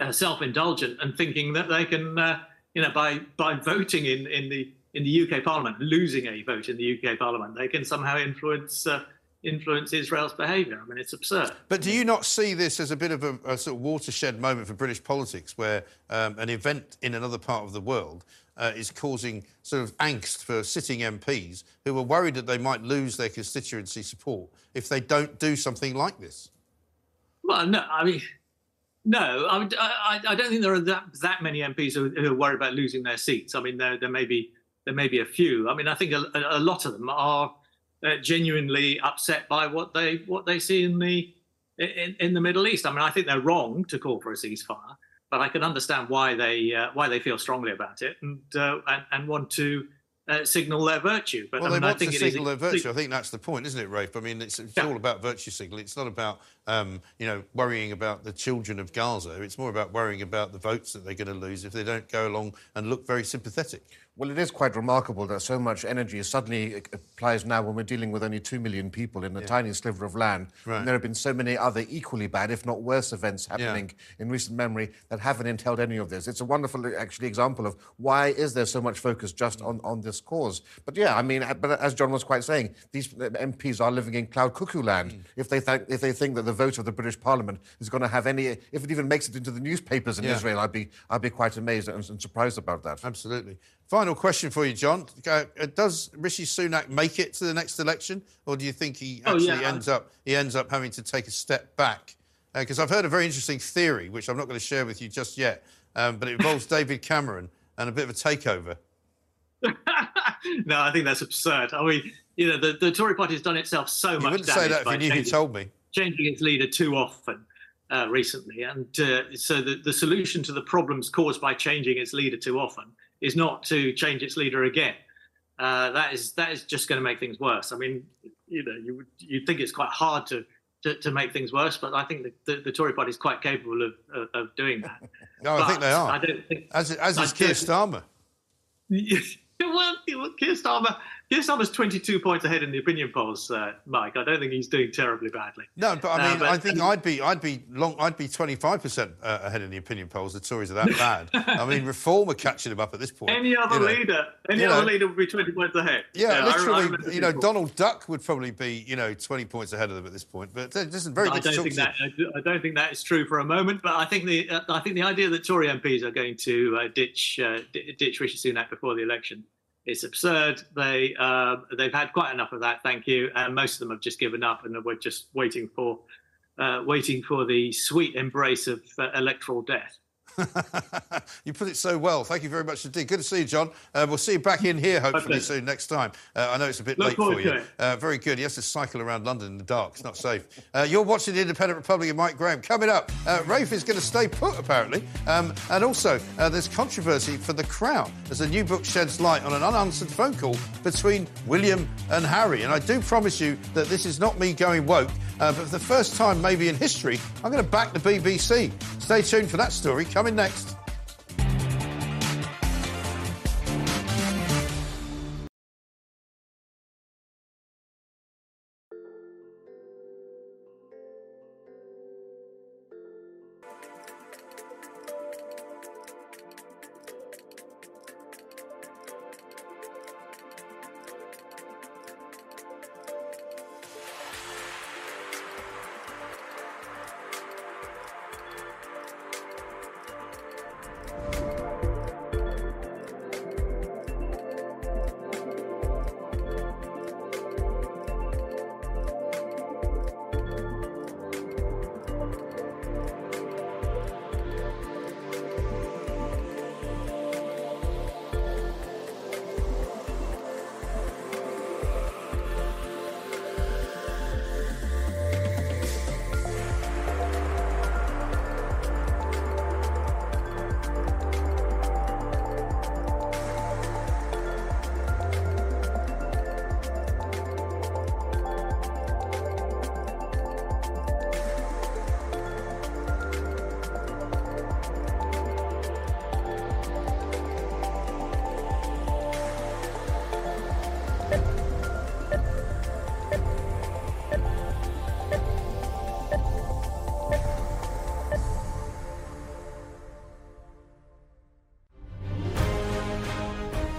uh, self-indulgent and thinking that they can, uh, you know, by by voting in in the in the UK Parliament, losing a vote in the UK Parliament, they can somehow influence uh, influence Israel's behaviour. I mean, it's absurd. But do you not see this as a bit of a, a sort of watershed moment for British politics, where um, an event in another part of the world uh, is causing sort of angst for sitting MPs who are worried that they might lose their constituency support if they don't do something like this? Well, no, I mean, no, I, I, I don't think there are that, that many MPs who, who are worried about losing their seats. I mean, there, there may be there may be a few. I mean, I think a, a lot of them are uh, genuinely upset by what they what they see in the in, in the Middle East. I mean, I think they're wrong to call for a ceasefire, but I can understand why they uh, why they feel strongly about it and uh, and, and want to uh, signal their virtue. But Well, I mean, they want to think it is- signal their virtue. I think that's the point, isn't it, Rafe? I mean, it's, it's all about virtue signaling. It's not about, um, you know, worrying about the children of Gaza. It's more about worrying about the votes that they're going to lose if they don't go along and look very sympathetic. Well, it is quite remarkable that so much energy suddenly applies now when we're dealing with only two million people in a tiny sliver of land. Right. And there have been so many other equally bad, if not worse, events happening in recent memory that haven't entailed any of this. It's a wonderful, actually, example of why is there so much focus just on, on this cause. But yeah, I mean, uh, but as John was quite saying, these MPs are living in cloud cuckoo land. Mm. If they think if they think that the vote of the British Parliament is going to have any, if it even makes it into the newspapers in Yeah. Israel, I'd be I'd be quite amazed and, and surprised about that. Absolutely. Final question for you, John. Uh, uh, does Rishi Sunak make it to the next election, or do you think he Oh, actually yeah, ends up he ends up having to take a step back? Because I've heard a very interesting theory, which I'm not going to share with you just yet, um, but it involves David Cameron and a bit of a takeover. no, I think that's absurd. I mean, you know, the, the Tory party has done itself so You much wouldn't say that if you knew who changing- told me. changing its leader too often uh, recently. And uh, so the, the solution to the problems caused by changing its leader too often is not to change its leader again. Uh, that is that is just going to make things worse. I mean, you know, you you'd think it's quite hard to, to, to make things worse, but I think the, the, the Tory party is quite capable of, of, of doing that. No, I think they are. I don't think As, as I is Keir Starmer. well, Keir Starmer, Keir Starmer's 22 points ahead in the opinion polls, uh, Mike. I don't think he's doing terribly badly. No, but I Uh, mean, but- I think I'd be, I'd be long, I'd be 25 percent uh, ahead in the opinion polls. The Tories are that bad. I mean, Reform are catching them up at this point. Any other you know. leader, any you other know. leader would be 20 points ahead. Yeah, I- I literally, you know, Donald Duck would probably be, you know, 20 points ahead of them at this point. But there isn't very I don't think that I do- I don't think that is true for a moment. But I think the uh, I think the idea that Tory MPs are going to uh, ditch uh, di- ditch Rishi Sunak before the election is absurd. They uh, they've had quite enough of that. Thank you, and most of them have just given up and we're just waiting for uh, waiting for the sweet embrace of uh, electoral death. You put it so well. Thank you very much indeed. Good to see you, John. Uh, we'll see you back in here hopefully soon next time. Uh, I know it's a bit Look late for you. Uh, very good. He has to cycle around London in the dark. It's not safe. Uh, you're watching the Independent Republic of Mike Graham. Coming up, uh, Rafe is going to stay put apparently, um, and also uh, there's controversy for the Crown as a new book sheds light on an unanswered phone call between William and Harry. And I do promise you that this is not me going woke, uh, but for the first time maybe in history, I'm going to back the BBC. Stay tuned for that story coming next.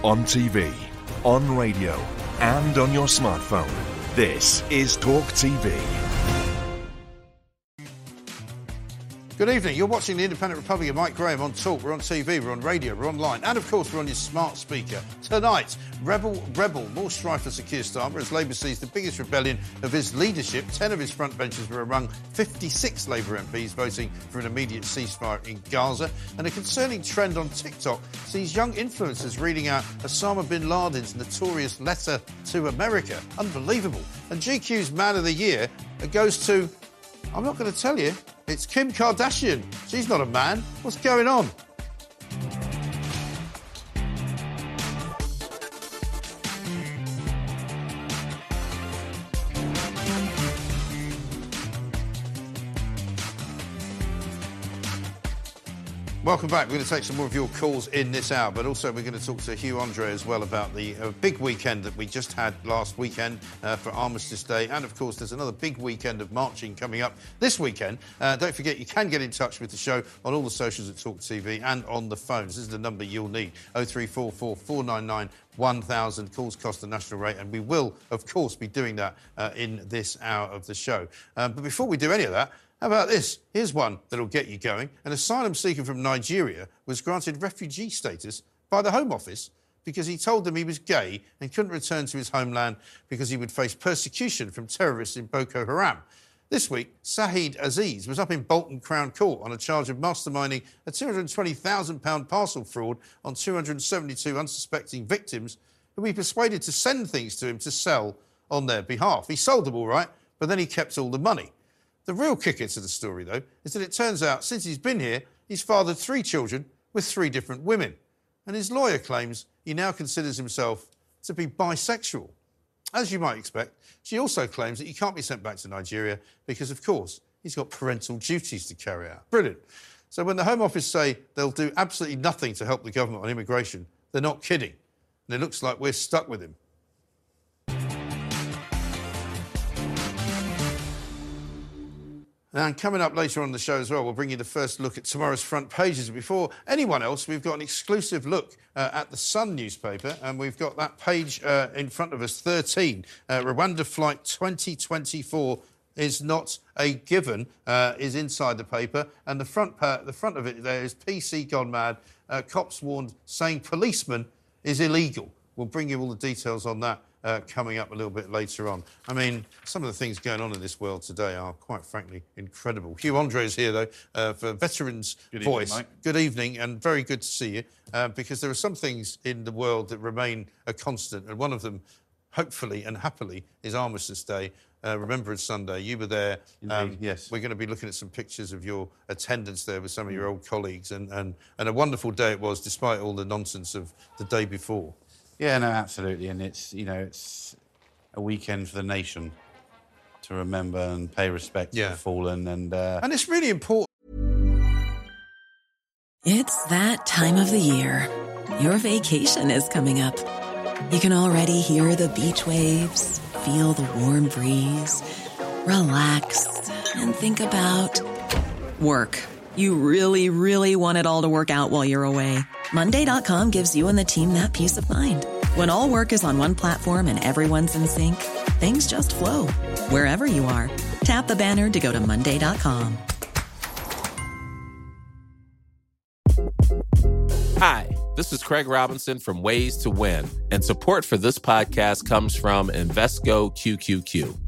On TV, on radio, and on your smartphone. This is Talk TV. Good evening. You're watching the Independent Republic of Mike Graham on Talk. We're on TV, we're on radio, we're online, and of course we're on your smart speaker. Tonight, Rebel, Rebel, more strife for Keir Starmer as Labour sees the biggest rebellion of his leadership. Ten of his front benches were among 56 Labour MPs voting for an immediate ceasefire in Gaza. And a concerning trend on TikTok sees young influencers reading out Osama bin Laden's notorious letter to America. Unbelievable. And GQ's Man of the Year uh, goes to I'm not going to tell you. It's Kim Kardashian. She's not a man. What's going on? Welcome back. We're going to take some more of your calls in this hour, but also we're going to talk to Hugh Andre as well about the uh, big weekend that we just had last weekend uh, for Armistice Day. And of course, there's another big weekend of marching coming up this weekend. Uh, don't forget, you can get in touch with the show on all the socials at Talk TV and on the phones. This is the number you'll need 0344 499 1,000 calls cost the national rate, and we will, of course, be doing that uh, in this hour of the show. Um, but before we do any of that, how about this? Here's one that'll get you going. An asylum seeker from Nigeria was granted refugee status by the Home Office because he told them he was gay and couldn't return to his homeland because he would face persecution from terrorists in Boko Haram. This week, Sahid Aziz was up in Bolton Crown Court on a charge of masterminding a £220,000 parcel fraud on 272 unsuspecting victims who he persuaded to send things to him to sell on their behalf. He sold them all right, but then he kept all the money. The real kicker to the story, though, is that it turns out since he's been here, he's fathered three children with three different women. And his lawyer claims he now considers himself to be bisexual. As you might expect, she also claims that he can't be sent back to Nigeria because, of course, he's got parental duties to carry out. Brilliant. So when the Home Office say they'll do absolutely nothing to help the government on immigration, they're not kidding. And it looks like we're stuck with him. And coming up later on the show as well, we'll bring you the first look at tomorrow's front pages. Before anyone else, we've got an exclusive look uh, at the Sun newspaper, and we've got that page uh, in front of us 13. Uh, Rwanda Flight 2024 is not a given, uh, is inside the paper. And the front, part, the front of it there is PC gone mad. Uh, cops warned saying policeman is illegal. We'll bring you all the details on that uh, coming up a little bit later on. I mean, some of the things going on in this world today are, quite frankly, incredible. Hugh Andre is here, though, uh, for Veterans Good Voice. evening, Good evening, and very good to see you, uh, because there are some things in the world that remain a constant, and one of them, hopefully and happily, is Armistice Day. Uh, Remembrance Sunday, you were there. Um, yes. We're going to be looking at some pictures of your attendance there with some of your old colleagues, and, and, and a wonderful day it was, despite all the nonsense of the day before. Yeah, no, absolutely, and it's you know it's a weekend for the nation to remember and pay respect to the fallen, and uh, And it's really important. It's that time of the year. Your vacation is coming up. You can already hear the beach waves, feel the warm breeze, relax, and think about work. You really, really want it all to work out while you're away. Monday.com gives you and the team that peace of mind. When all work is on one platform and everyone's in sync, things just flow wherever you are. Tap the banner to go to Monday.com. Hi, this is Craig Robinson from Ways to Win, and support for this podcast comes from Invesco QQQ.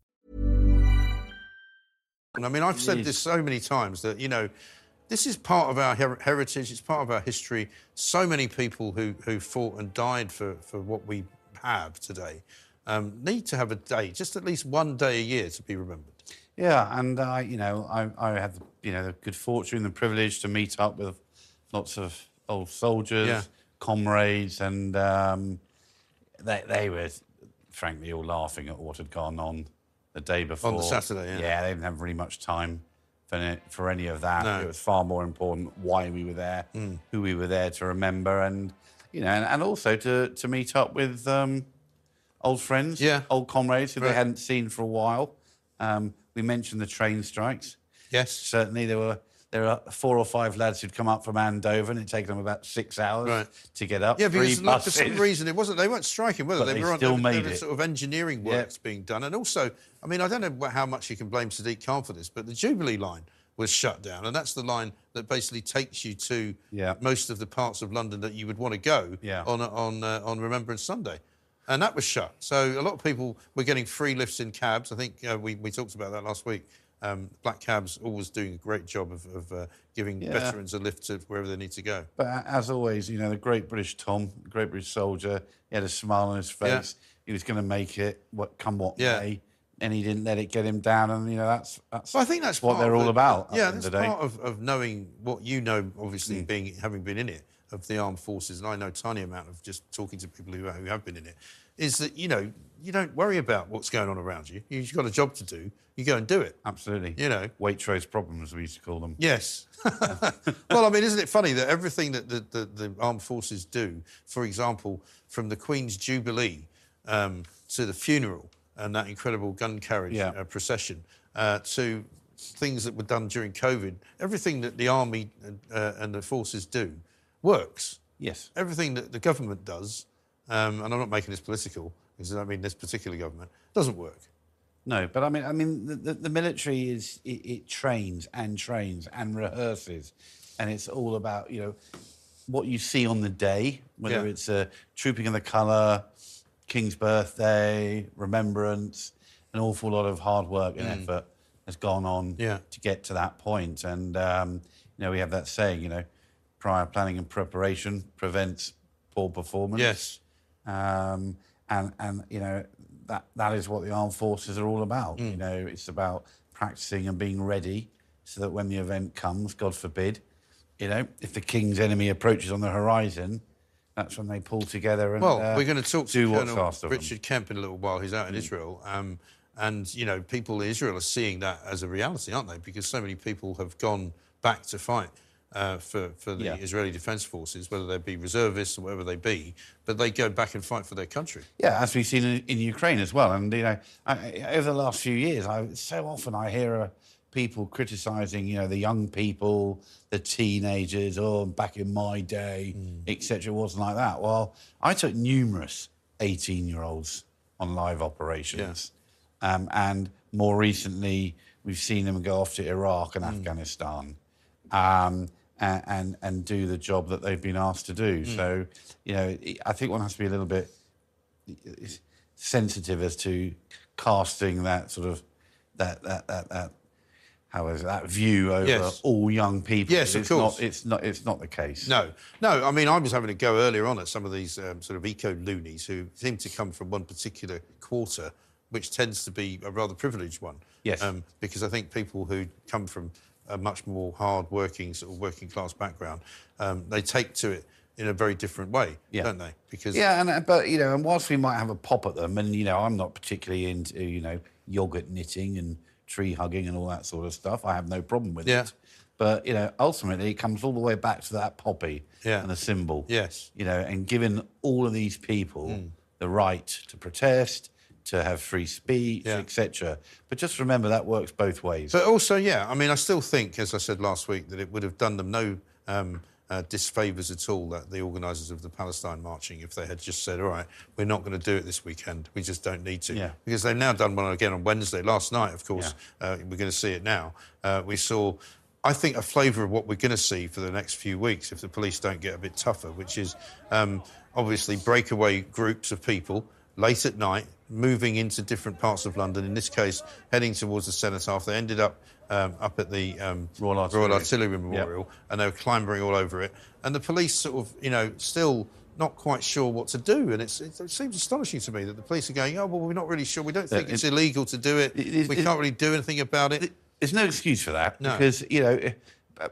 I mean, I've said this so many times that, you know, this is part of our her- heritage, it's part of our history. So many people who, who fought and died for, for what we have today um, need to have a day, just at least one day a year to be remembered. Yeah, and I, you know, I, I had you know the good fortune, the privilege to meet up with lots of old soldiers, Yeah. comrades, and um, they they were frankly all laughing at what had gone on the day before. On the Saturday, yeah. they didn't have really much time for any, for any of that. No. It was far more important why we were there, Mm. who we were there to remember, and you know, and, and also to to meet up with. Um, old friends, Yeah. old comrades who they hadn't seen for a while. Um, we mentioned the train strikes. Yes, certainly there were there are four or five lads who'd come up from Andover, and it'd taken them about six hours Right. to get up. Yeah, because look, for some reason it wasn't. They weren't striking, were they? But they were on, still there, made it. sort of engineering Yeah. works being done, and also, I mean, I don't know how much you can blame Sadiq Khan for this, but the Jubilee line was shut down, and that's the line that basically takes you to Yeah. most of the parts of London that you would want to go Yeah. on on uh, on Remembrance Sunday. And that was shut. So a lot of people were getting free lifts in cabs. I think uh, we, we talked about that last week. Um, Black Cabs always doing a great job of, of uh, giving Yeah. veterans a lift to wherever they need to go. But as always, you know, the great British Tom, great British soldier, he had a smile on his face. He was going to make it, what come what Yeah. may, and he didn't let it get him down. And you know, that's that's. Well, I think that's what they're all the- about. Yeah, the that's of the day. part of, of knowing what you know. Mm. Obviously, being having been in it of the armed forces, and I know a tiny amount of just talking to people who, who have been in it, is that you know you don't worry about what's going on around you. You've got a job to do. You go and do it. Absolutely. You know. Waitrose problems, we used to call them. Yes. well, I mean, isn't it funny that everything that the, the, the armed forces do, for example, from the Queen's Jubilee um, to the funeral and that incredible gun carriage Yeah. uh, procession, uh, to things that were done during COVID, everything that the army uh, and the forces do works. Yes. Everything that the government does, um, and I'm not making this political, because I mean this particular government, doesn't work. No, but I mean, I mean, the, the, the military is it, it trains and trains and rehearses, and it's all about you know what you see on the day, whether Yeah. it's a trooping of the colour, King's birthday, remembrance, an awful lot of hard work and Mm. effort has gone on Yeah. to get to that point. And um, you know, we have that saying, you know, prior planning and preparation prevents poor performance. Yes. Um, and and you know that that is what the armed forces are all about. Mm. You know, it's about practicing and being ready so that when the event comes, God forbid, you know, if the king's enemy approaches on the horizon, that's when they pull together and Well, uh, we're going to talk to Colonel. Richard Kemp in a little while. He's out in Israel. Um, and, you know, people in Israel are seeing that as a reality, aren't they? Because so many people have gone back to fight uh, for, for the Yeah. Israeli Defence Forces, whether they be reservists or whatever they be, but they go back and fight for their country. Yeah, as we've seen in, in Ukraine as well. And, you know, I, over the last few years, I, so often I hear uh, people criticising, you know, the young people, the teenagers, oh, back in my day, etc. It wasn't like that. Well, I took numerous 18 year olds on live operations. Um, and more recently, we've seen them go off to Iraq and Afghanistan. Um, and, and and do the job that they've been asked to do. Mm. So, you know, I think one has to be a little bit sensitive as to casting that sort of that that that, that how is it, that view over Yes. all young people. Yes, of it's course. Not, it's not. It's not the case. No, no. I mean, I was having a go earlier on at some of these um, sort of eco loonies who seem to come from one particular quarter, which tends to be a rather privileged one. Yes. Um, because I think people who come from a much more hard-working, sort of working class background, um, they take to it in a very different way, Yeah. don't they? Because Yeah, and uh, but you know, and whilst we might have a pop at them, and you know, I'm not particularly into you know yogurt knitting and tree hugging and all that sort of stuff. I have no problem with Yeah. it. But you know, ultimately, it comes all the way back to that poppy Yeah. and the symbol. Yes. You know, and giving all of these people Mm. the right to protest, to have free speech, Yeah. etc. But just remember that works both ways. But also, yeah, I mean, I still think, as I said last week, that it would have done them no um, uh, disfavours at all, that the organisers of the Palestine marching, if they had just said, all right, we're not going to do it this weekend, we just don't need to. Yeah. Because they've now done one again on Wednesday. Last night, of course, uh, we're going to see it now. Uh, we saw, I think, a flavour of what we're going to see for the next few weeks if the police don't get a bit tougher, which is um, obviously breakaway groups of people. Late at night, moving into different parts of London. In this case, heading towards the cenotaph. They ended up um, up at the um, Royal Artillery. Artillery Memorial, and they were clambering all over it. And the police sort of, you know, still not quite sure what to do. And it's, it seems astonishing to me that the police are going, oh, well, we're not really sure. We don't think Uh, it's it- illegal to do it. it- we it- can't really do anything about it. There's no excuse for that No. because you know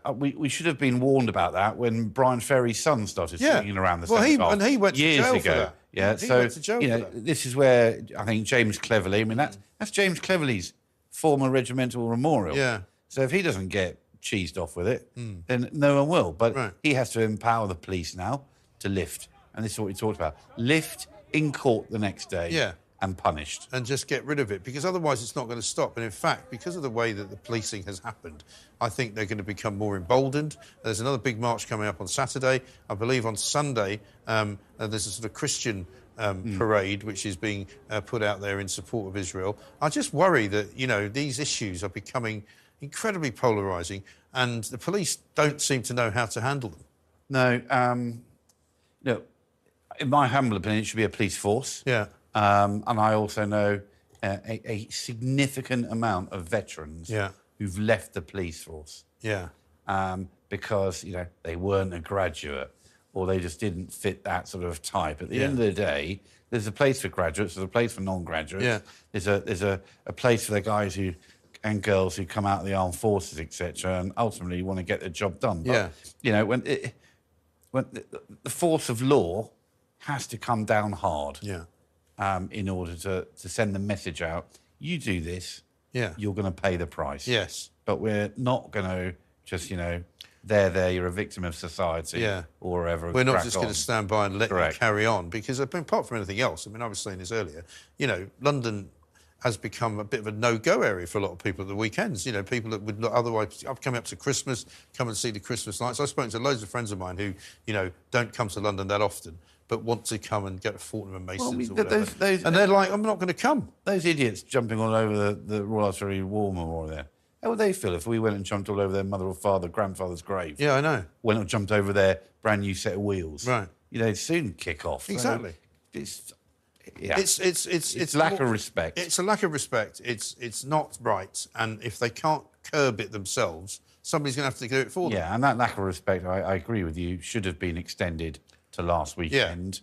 uh, we, we should have been warned about that when Bryan Ferry's son started Yeah. swinging around the Well, he- and he went to years ago. Yeah, so went to jail you know this is where I think James Cleverly. I mean that's that's James Cleverly's former regimental memorial. Yeah. So if he doesn't get cheesed off with it, Mm. then no one will. But he has to empower the police now to lift, and this is what we talked about: lift in court the next day. Yeah. And punished. and just get rid of it because otherwise it's not going to stop. And in fact, because of the way that the policing has happened, I think they're going to become more emboldened. There's another big march coming up on Saturday. I believe on Sunday um, uh, there's a sort of Christian. Um, Parade, which is being uh, put out there in support of Israel. I just worry that you know these issues are becoming incredibly polarising, and the police don't seem to know how to handle them. No, um, no. In my humble opinion, it should be a police force. Yeah. Um, and I also know uh, a, a significant amount of veterans Yeah. who've left the police force Yeah, um, because you know they weren't a graduate or they just didn't fit that sort of type. At the Yeah. end of the day, there's a place for graduates, there's a place for non-graduates. Yeah. There's a there's a, a place for the guys who and girls who come out of the armed forces, etc. And ultimately want to get the job done. But, Yeah. You know when it, when the, the force of law has to come down hard. Yeah. Um, in order to, to send the message out, you do this, Yeah. you're going to pay the price. Yes. But we're not going to just, you know, there, there, you're a victim of society. Yeah. Or whatever. We're not just going to stand by and let Correct. it carry on because, apart from anything else, I mean, I was saying this earlier, you know, London has become a bit of a no-go area for a lot of people at the weekends. You know, people that would not otherwise I've come up to Christmas, come and see the Christmas lights. I've spoken to loads of friends of mine who, you know, don't come to London that often, but want to come and get a Fortnum and Masons we- or whatever. those- those- and uh, they're like, I'm not going to come. Those idiots jumping all over the, the Royal Artillery War Memorial there. How would they feel if we went and jumped all over their mother or father, grandfather's grave? Yeah, I know. Went and jumped over their brand new set of wheels. Right. You know, they'd soon kick off. So Exactly. it's, yeah. It's it's it's It's lack of respect. It's a lack of respect. It's it's not right. And if they can't curb it themselves, somebody's going to have to do it for them. Yeah, and that lack of respect, I, I agree with you, should have been extended to last weekend,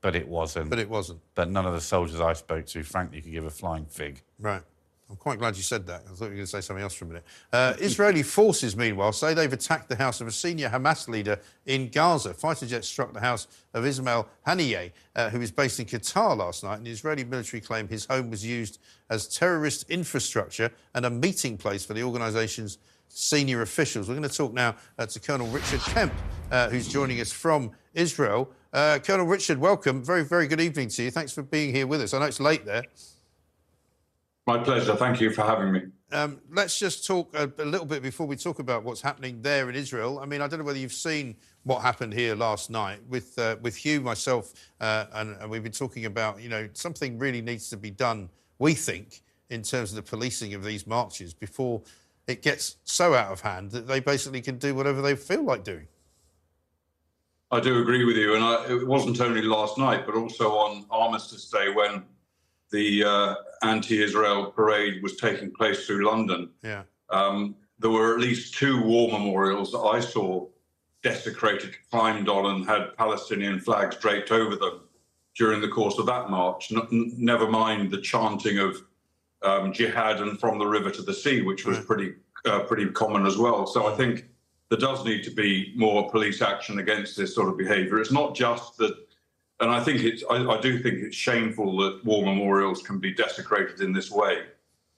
but it wasn't. But it wasn't. But none of the soldiers I spoke to, frankly, could give a flying fig. Right. I'm quite glad you said that. I thought you were going to say something else for a minute. Uh, Israeli forces, meanwhile, say they've attacked the house of a senior Hamas leader in Gaza. Fighter jets struck the house of Ismail Haniyeh, uh, who is based in Qatar last night. And the Israeli military claim his home was used as terrorist infrastructure and a meeting place for the organisation's senior officials. We're going to talk now uh, to Colonel Richard Kemp, uh, who's joining us from Israel. Uh, Colonel Richard, welcome. Very, very good evening to you. Thanks for being here with us. I know it's late there. My pleasure. Thank you for having me. Um, let's just talk a, a little bit before we talk about what's happening there in Israel. I mean, I don't know whether you've seen what happened here last night with uh, with Hugh, myself, uh, and, and we've been talking about. You know, something really needs to be done. We think in terms of the policing of these marches before it gets so out of hand that they basically can do whatever they feel like doing. I do agree with you, and I, it wasn't only last night, but also on Armistice Day when the uh, anti-Israel parade was taking place through London. Yeah. Um, there were at least two war memorials that I saw desecrated, climbed on, and had Palestinian flags draped over them during the course of that march. N- never mind the chanting of um, jihad and from the river to the sea, which was pretty uh, pretty common as well. So I think there does need to be more police action against this sort of behaviour. It's not just that, and I think it's I, I do think it's shameful that war memorials can be desecrated in this way.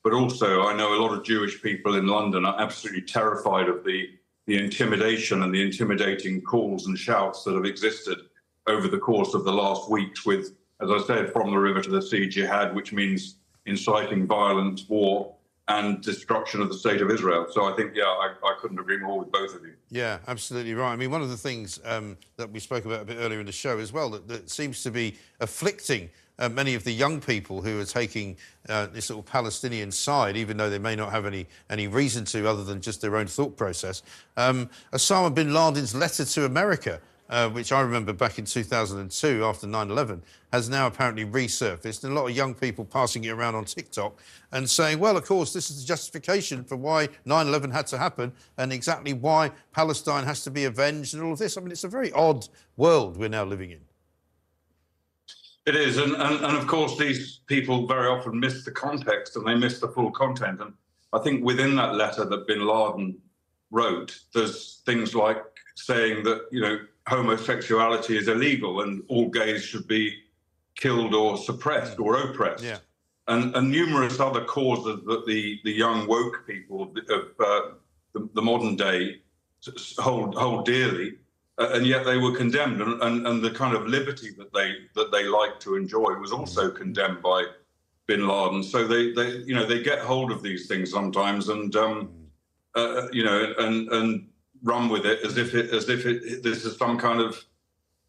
But also, I know a lot of Jewish people in London are absolutely terrified of the the intimidation and the intimidating calls and shouts that have existed over the course of the last weeks with, as I said, from the river to the sea jihad, which means inciting violence, war, and destruction of the state of Israel. So I think, yeah, I, I couldn't agree more with both of you. Yeah, absolutely right. I mean, one of the things um, that we spoke about a bit earlier in the show as well that, that seems to be afflicting uh, many of the young people who are taking uh, this sort of Palestinian side, even though they may not have any any reason to, other than just their own thought process. Um, Osama bin Laden's letter to America. Uh, which I remember back in 2002 after 9 11, has now apparently resurfaced. And a lot of young people passing it around on TikTok and saying, well, of course, this is the justification for why 9 11 had to happen and exactly why Palestine has to be avenged and all of this. I mean, it's a very odd world we're now living in. It is, and, and, and of course, these people very often miss the context and they miss the full content. And I think within that letter that Bin Laden wrote, there's things like saying that you know homosexuality is illegal and all gays should be killed or suppressed or oppressed. Yeah. And, and numerous other causes that the, the young woke people of uh, the, the modern day hold hold dearly uh, and yet they were condemned, and, and, and the kind of liberty that they that they like to enjoy was also condemned by Bin Laden. So they, they you know they get hold of these things sometimes, and um, uh, you know and and run with it as if it as if it this is some kind of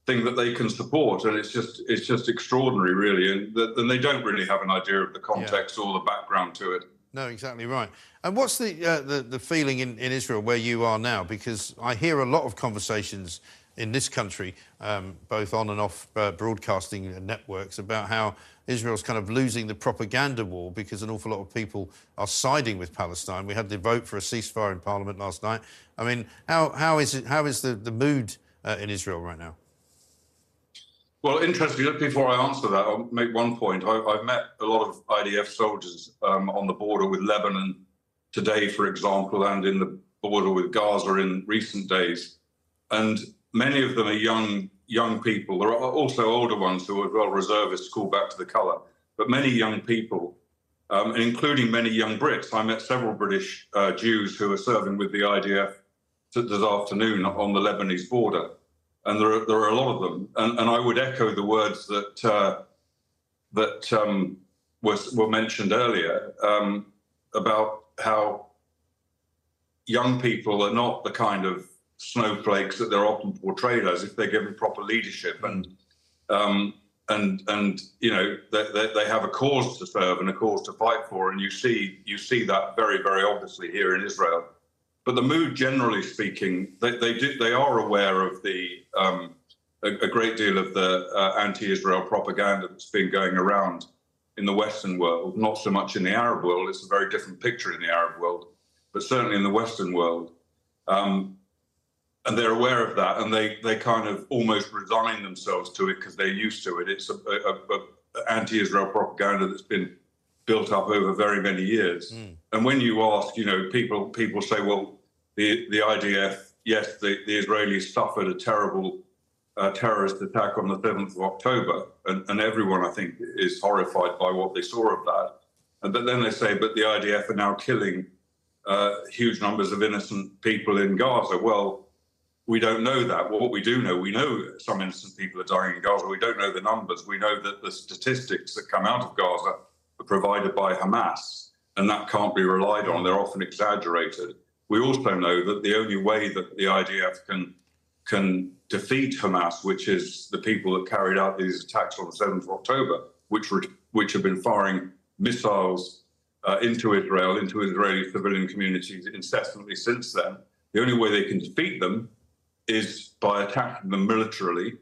thing that they can support, and it's just it's just extraordinary, really, and then they don't really have an idea of the context yeah. or the background to it. No, exactly right. And what's the, uh, the, the feeling in, in Israel where you are now? Because I hear a lot of conversations in this country, um, both on and off uh, broadcasting networks, about how Israel's kind of losing the propaganda war because an awful lot of people are siding with Palestine. We had the vote for a ceasefire in Parliament last night. I mean, how, how is it? How is the, the mood uh, in Israel right now? Well, interestingly, before I answer that, I'll make one point. I, have met a lot of IDF soldiers um, on the border with Lebanon today, for example, and in the border with Gaza in recent days. And many of them are young young people. There are also older ones who are well reservists call back to the colour, but many young people, um, including many young Brits. I met several British uh, Jews who are serving with the IDF this afternoon on the Lebanese border and there are, there are a lot of them. And, and I would echo the words that uh, that um, was were mentioned earlier um, about how young people are not the kind of snowflakes that they're often portrayed as if they're given proper leadership and um, and and you know they, they, they, have a cause to serve and a cause to fight for and you see you see that very very obviously here in Israel but the mood, generally speaking, they, they do they are aware of the um, a, a, great deal of the uh, anti-Israel propaganda that's been going around in the Western world. Not so much in the Arab world; it's a very different picture in the Arab world, but certainly in the Western world. Um, and they're aware of that, and they they kind of almost resign themselves to it because they're used to it. It's a, a, a anti-Israel propaganda that's been built up over very many years. Mm. And when you ask, you know, people people say, well, the the IDF, yes, the, the Israelis suffered a terrible uh, terrorist attack on the 7th of October, and, and everyone, I think, is horrified by what they saw of that. And, but then they say, but the IDF are now killing uh, huge numbers of innocent people in Gaza. Well, we don't know that. Well, what we do know, we know some innocent people are dying in Gaza. We don't know the numbers. We know that the statistics that come out of Gaza are provided by Hamas, and that can't be relied on. They're often exaggerated. We also know that the only way that the IDF can can defeat Hamas, which is the people that carried out these attacks on the 7th of October, which which have been firing missiles uh, into Israel, into Israeli civilian communities incessantly since then. The only way they can defeat them is by attacking them militarily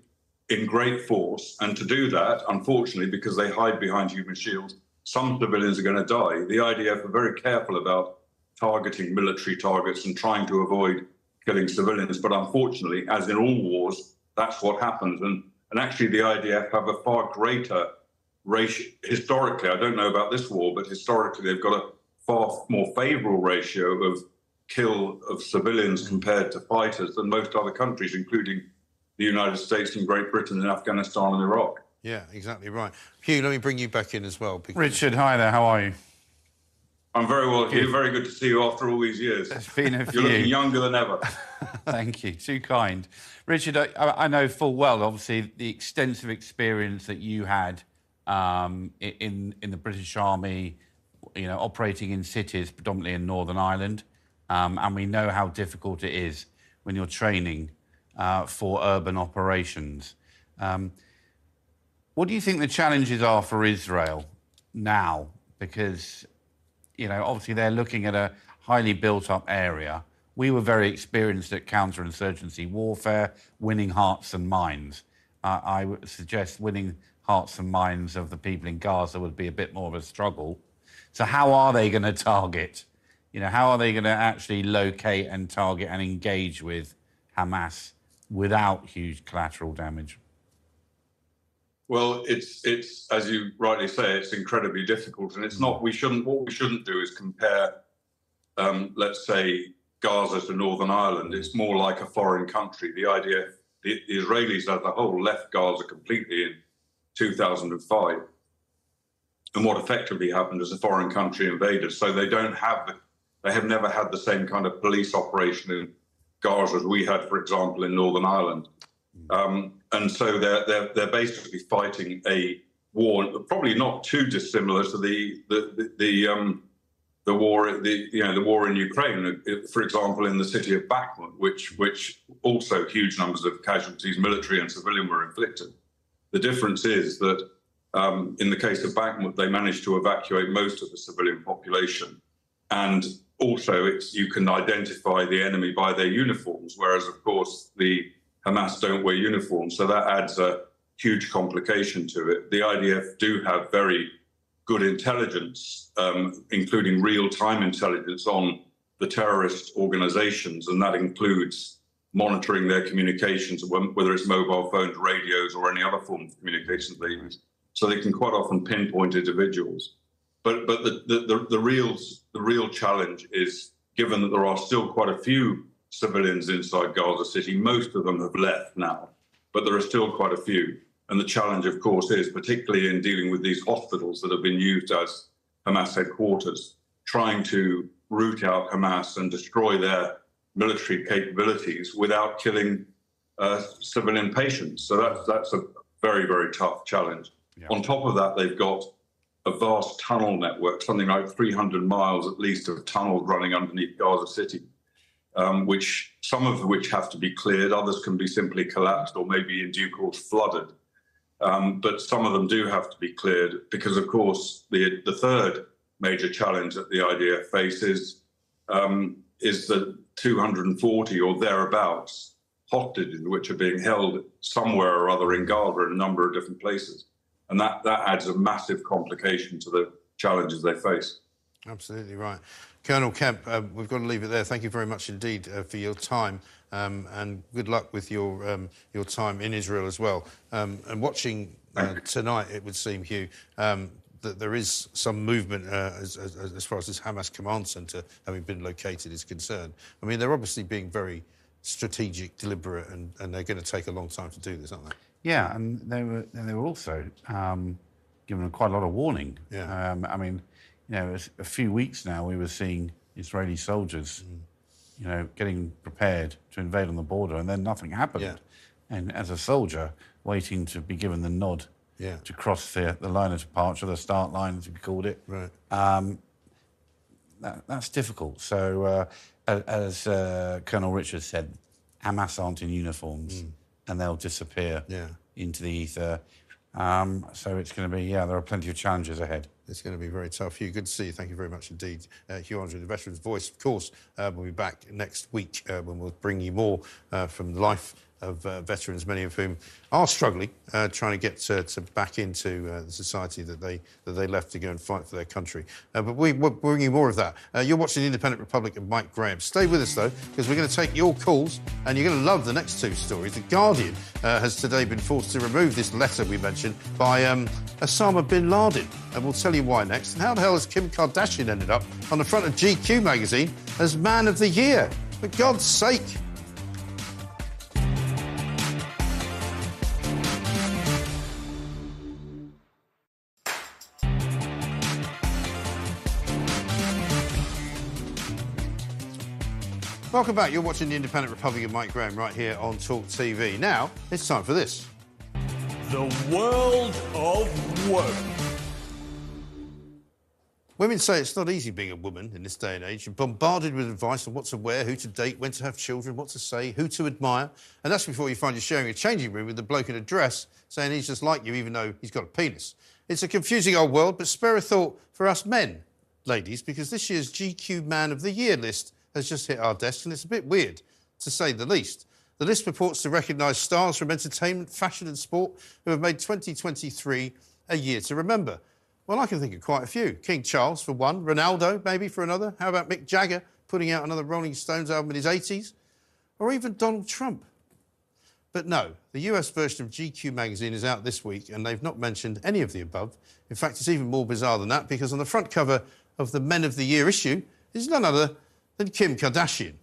in great force. And to do that, unfortunately, because they hide behind human shields, some civilians are going to die. The IDF are very careful about targeting military targets and trying to avoid killing civilians. But unfortunately, as in all wars, that's what happens. And, and actually, the IDF have a far greater ratio. Historically, I don't know about this war, but historically, they've got a far more favorable ratio of kill of civilians compared to fighters than most other countries, including the United States and Great Britain and Afghanistan and Iraq. Yeah, exactly right. Hugh, let me bring you back in as well. Because... Richard, hi there. How are you? I'm very well, Hugh. Very good to see you after all these years. It's been a few. You're looking younger than ever. Thank you. Too kind. Richard, I, I, know full well, obviously, the extensive experience that you had um, in, in the British Army, you know, operating in cities, predominantly in Northern Ireland. Um, and we know how difficult it is when you're training uh, for urban operations. Um, what do you think the challenges are for Israel now? Because, you know, obviously they're looking at a highly built up area. we were very experienced at counterinsurgency warfare, winning hearts and minds. Uh, I would suggest winning hearts and minds of the people in Gaza would be a bit more of a struggle. So, how are they going to target? You know, how are they going to actually locate and target and engage with Hamas without huge collateral damage? Well, it's it's as you rightly say, it's incredibly difficult, and it's not. We shouldn't. What we shouldn't do is compare, um, let's say, Gaza to Northern Ireland. It's more like a foreign country. The idea, the, the Israelis as a whole left Gaza completely in 2005, and what effectively happened is a foreign country invaded. So they don't have, they have never had the same kind of police operation in Gaza as we had, for example, in Northern Ireland. Um, and so they're, they're, they're basically fighting a war, probably not too dissimilar to the the the, um, the war the you know the war in Ukraine. For example, in the city of Bakhmut, which which also huge numbers of casualties, military and civilian, were inflicted. The difference is that um, in the case of Bakhmut, they managed to evacuate most of the civilian population, and also it's you can identify the enemy by their uniforms, whereas of course the Hamas don't wear uniforms, so that adds a huge complication to it. The IDF do have very good intelligence, um, including real time intelligence on the terrorist organizations, and that includes monitoring their communications, whether it's mobile phones, radios, or any other form of communications they use. So they can quite often pinpoint individuals. But but the, the, the, the real the real challenge is given that there are still quite a few civilians inside Gaza City. Most of them have left now, but there are still quite a few. And the challenge, of course, is particularly in dealing with these hospitals that have been used as Hamas headquarters, trying to root out Hamas and destroy their military capabilities without killing uh, civilian patients. So that's that's a very very tough challenge. Yeah. On top of that, they've got a vast tunnel network, something like 300 miles at least of tunnels running underneath Gaza City um, which some of which have to be cleared, others can be simply collapsed or maybe in due course flooded. Um, but some of them do have to be cleared because, of course, the the third major challenge that the IDF faces um, is the 240 or thereabouts hostages which are being held somewhere or other in Gaza in a number of different places, and that that adds a massive complication to the challenges they face. Absolutely right. Colonel Kemp, uh, we've got to leave it there. Thank you very much indeed uh, for your time, um, and good luck with your um, your time in Israel as well. Um, and watching uh, tonight, it would seem, Hugh, um, that there is some movement uh, as, as, as, far as this Hamas command centre having been located is concerned. I mean, they're obviously being very strategic, deliberate, and, and they're going to take a long time to do this, aren't they? Yeah, and they were they were also um, given quite a lot of warning. Yeah. Um, I mean you know, a, a few weeks now we were seeing Israeli soldiers, mm. you know, getting prepared to invade on the border, and then nothing happened. Yeah. And as a soldier, waiting to be given the nod yeah. to cross the, the line of departure, the start line, as we called it. Right. Um, that, that's difficult. So, uh, as uh, Colonel Richards said, Hamas aren't in uniforms, mm. And they'll disappear yeah. into the ether. Um, so it's going to be, yeah, there are plenty of challenges ahead. It's going to be very tough. Hugh, good to see you. Thank you very much indeed. Uh, Hugh Andre, the Veterans Voice, of course, uh, we'll be back next week uh, when we'll bring you more uh, from the life of uh, veterans, many of whom are struggling, uh, trying to get to, to back into uh, the society that they that they left to go and fight for their country. Uh, but we, will bring you more of that. Uh, you're watching Independent Republic of Mike Graham. Stay with us though, because we're going to take your calls, and you're going to love the next two stories. The Guardian uh, has today been forced to remove this letter we mentioned by um, Osama bin Laden, and we'll tell you why next. And how the hell has Kim Kardashian ended up on the front of GQ magazine as Man of the Year? For God's sake. Welcome back. You're watching the Independent Republic of Mike Graham right here on Talk TV. Now, it's time for this. The world of work. Women say it's not easy being a woman in this day and age. You're bombarded with advice on what to wear, who to date, when to have children, what to say, who to admire. And that's before you find you're sharing a changing room with a bloke in a dress saying he's just like you, even though he's got a penis. It's a confusing old world, but spare a thought for us men, ladies, because this year's GQ Man of the Year list has just hit our desk, and it's a bit weird, to say the least. The list purports to recognise stars from entertainment, fashion, and sport who have made 2023 a year to remember. Well, I can think of quite a few. King Charles for one, Ronaldo maybe for another. How about Mick Jagger putting out another Rolling Stones album in his 80s? Or even Donald Trump. But no, the US version of GQ magazine is out this week and they've not mentioned any of the above. In fact, it's even more bizarre than that because on the front cover of the Men of the Year issue is none other than Kim Kardashian.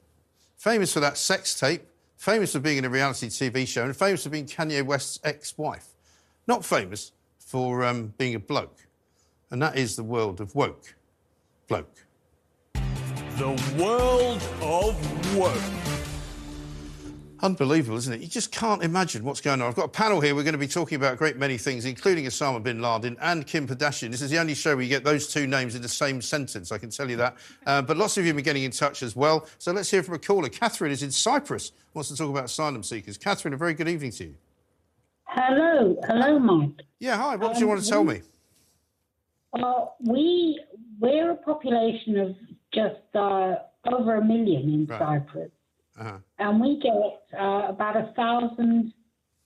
Famous for that sex tape, famous for being in a reality TV show, and famous for being Kanye West's ex wife. Not famous for um, being a bloke. And that is the world of woke. Bloke. The world of woke. Unbelievable, isn't it? You just can't imagine what's going on. I've got a panel here. We're going to be talking about a great many things, including Osama bin Laden and Kim Kardashian. This is the only show where you get those two names in the same sentence, I can tell you that. Uh, but lots of you have been getting in touch as well. So let's hear from a caller. Catherine is in Cyprus, wants to talk about asylum seekers. Catherine, a very good evening to you. Hello, hello, Mike. Yeah, hi. What do you want to tell me? Uh, we we're a population of just uh, over a million in Right. Cyprus, Uh-huh. and we get uh, about a thousand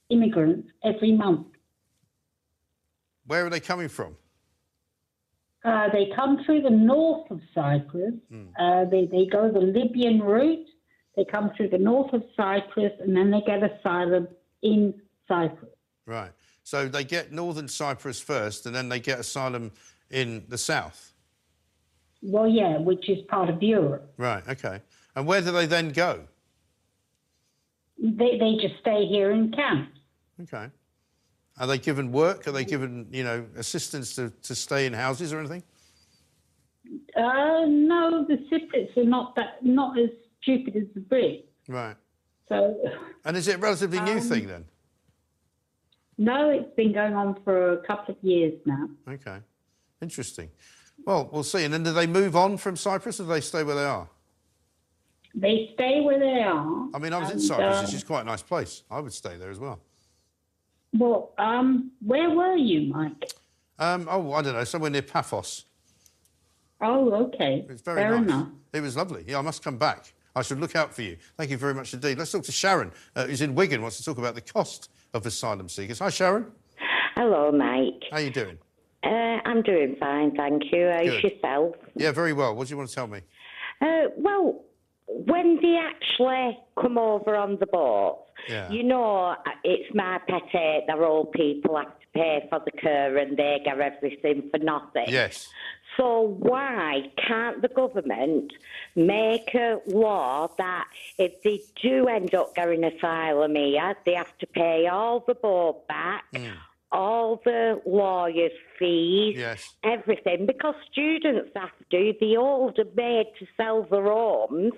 immigrants every month. Where are they coming from? Uh, they come through the north of Cyprus. Uh, they they go the Libyan route. They come through the north of Cyprus, and then they get asylum in Cyprus. Right. So they get northern Cyprus first, and then they get asylum in the south. Well, yeah, which is part of Europe. Right. Okay. And where do they then go? They they just stay here in camp. Okay. Are they given work? Are they given, you know, assistance to, to stay in houses or anything? Uh, no, the Cypriots are not that not as stupid as the Brits. Right. So And is it a relatively new Um, thing then? no, it's been going on for a couple of years now. Okay. Interesting. Well, we'll see. And then do they move on from Cyprus or do they stay where they are? They stay where they are. I mean, I was in Cyprus. uh, It's just quite a nice place. I would stay there as well. Well, um, where were you, Mike? Um, oh, I don't know, somewhere near Paphos. Oh, okay. It's very Fair nice. enough. It was lovely. Yeah, I must come back. I should look out for you. Thank you very much indeed. Let's talk to Sharon, uh, who's in Wigan, wants to talk about the cost of asylum seekers. Hi, Sharon. Hello, Mike. How are you doing? Uh, I'm doing fine, thank you. How's Good. yourself? Yeah, very well. What do you want to tell me? Uh, well, when they actually come over on the boat, Yeah. you know, it's my pet eh, hate that all people have to pay for the care and they get everything for nothing. Yes. So why can't the government make a law that if they do end up getting asylum here, they have to pay all the boat back, mm. all the lawyers' fees, Yes. everything, because students have to. The are made to sell their homes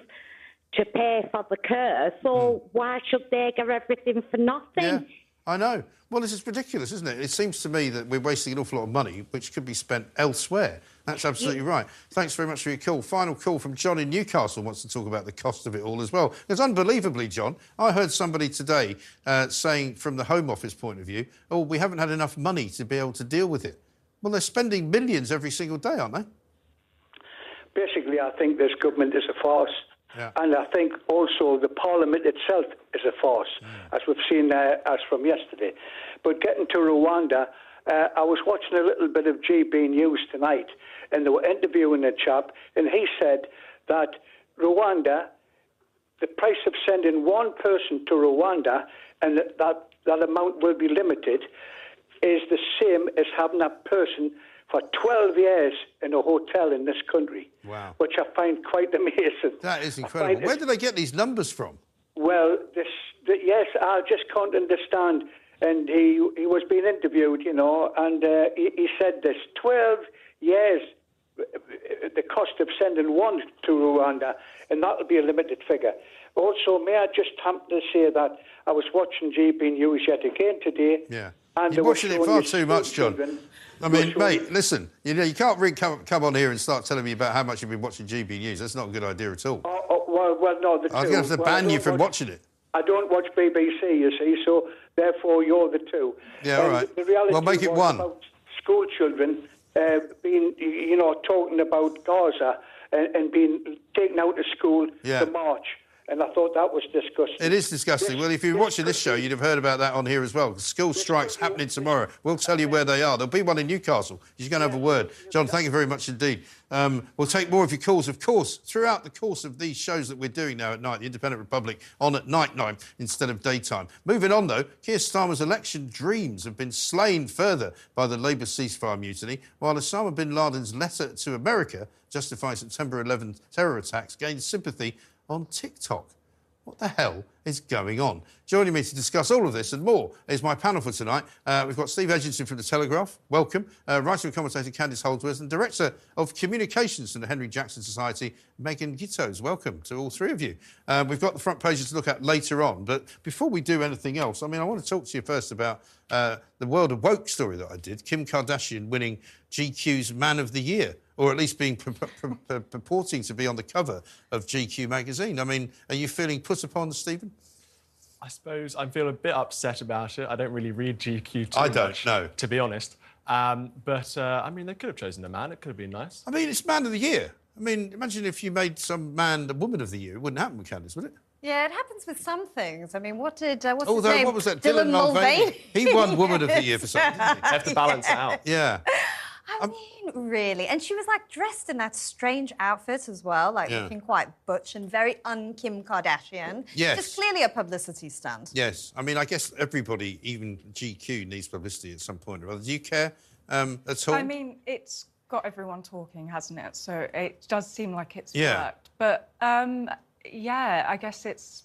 to pay for the care. So why should they get everything for nothing? Yeah, I know. Well, this is ridiculous, isn't it? It seems to me that we're wasting an awful lot of money, which could be spent elsewhere. That's absolutely right. Thanks very much for your call. Final call from John in Newcastle wants to talk about the cost of it all as well. Because unbelievably, John, I heard somebody today uh, saying, from the Home Office point of view, oh, we haven't had enough money to be able to deal with it. Well, they're spending millions every single day, aren't they? Basically, I think this government is a farce. And I think also the Parliament itself is a farce, as we've seen uh, as from yesterday. But getting to Rwanda, uh, I was watching a little bit of GB News tonight, and they were interviewing a chap, and he said that Rwanda, the price of sending one person to Rwanda, and that, that, that amount will be limited, is the same as having that person for 12 years in a hotel in this country, Wow. which I find quite amazing. That is incredible. Where do they get these numbers from? well, this, the, yes, I just can't understand. And he he was being interviewed, you know, and uh, he, he said this: twelve years, the cost of sending one to Rwanda, and that'll be a limited figure. Also, may I just happen to say that I was watching GB News yet again today. Yeah. And You're watching it far too much, John. children I mean, mate, listen, you know, you can't really come, come on here and start telling me about how much you've been watching GB News. That's not a good idea at all. Oh, oh, well, well, no, the I was two. going to have to Well, ban you from watch- watching it. I don't watch BBC, you see, so therefore you're the two. Yeah, all And right. The reality Well, make it one. About school children uh, being, you know, talking about Gaza and, and being taken out of school Yeah. to march. And I thought that was disgusting. It is disgusting. Well, if you're watching this show, you'd have heard about that on here as well. School strikes happening tomorrow. We'll tell you where they are. There'll be one in Newcastle. You're going to have a word. John, thank you very much indeed. Um, we'll take more of your calls, of course, throughout the course of these shows that we're doing now at night. The Independent Republic on at night time instead of daytime. Moving on, though, Keir Starmer's election dreams have been slain further by the Labour ceasefire mutiny, while Osama bin Laden's letter to America justifying September 11 terror attacks gained sympathy on TikTok. What the hell is going on? Joining me to discuss all of this and more is my panel for tonight. Uh, we've got Steve Edginton from The Telegraph. Welcome. Uh, writer and commentator Candice Holdsworth and Director of Communications from the Henry Jackson Society, Megan Gittos. Welcome to all three of you. Uh, we've got the front pages to look at later on. But before we do anything else, I mean, I want to talk to you first about uh, the World of Woke story that I did. Kim Kardashian winning GQ's Man of the Year or at least being pur- pur- pur- purporting to be on the cover of GQ magazine. I mean, are you feeling put upon, Stephen? I suppose I feel a bit upset about it. I don't really read GQ too I don't, much, no. to be honest. Um, but uh, I mean, they could have chosen a man. It could have been nice. I mean, it's Man of the Year. I mean, imagine if you made some man the Woman of the Year. It wouldn't happen with Candice, would it? Yeah, it happens with some things. I mean, what did uh, what's Although, his name? what was that? Dylan, Dylan Mulvaney. He won Woman of the Year for something, didn't he? They have to balance it out. Yeah. I mean, really. And she was like dressed in that strange outfit as well, like Yeah. looking quite butch and very un Kim Kardashian. Yes. Just clearly a publicity stunt. Yes. I mean, I guess everybody, even GQ, needs publicity at some point or other. Do you care um, at all? I mean, it's got everyone talking, hasn't it? So it does seem like it's Yeah. worked. But um, yeah, I guess it's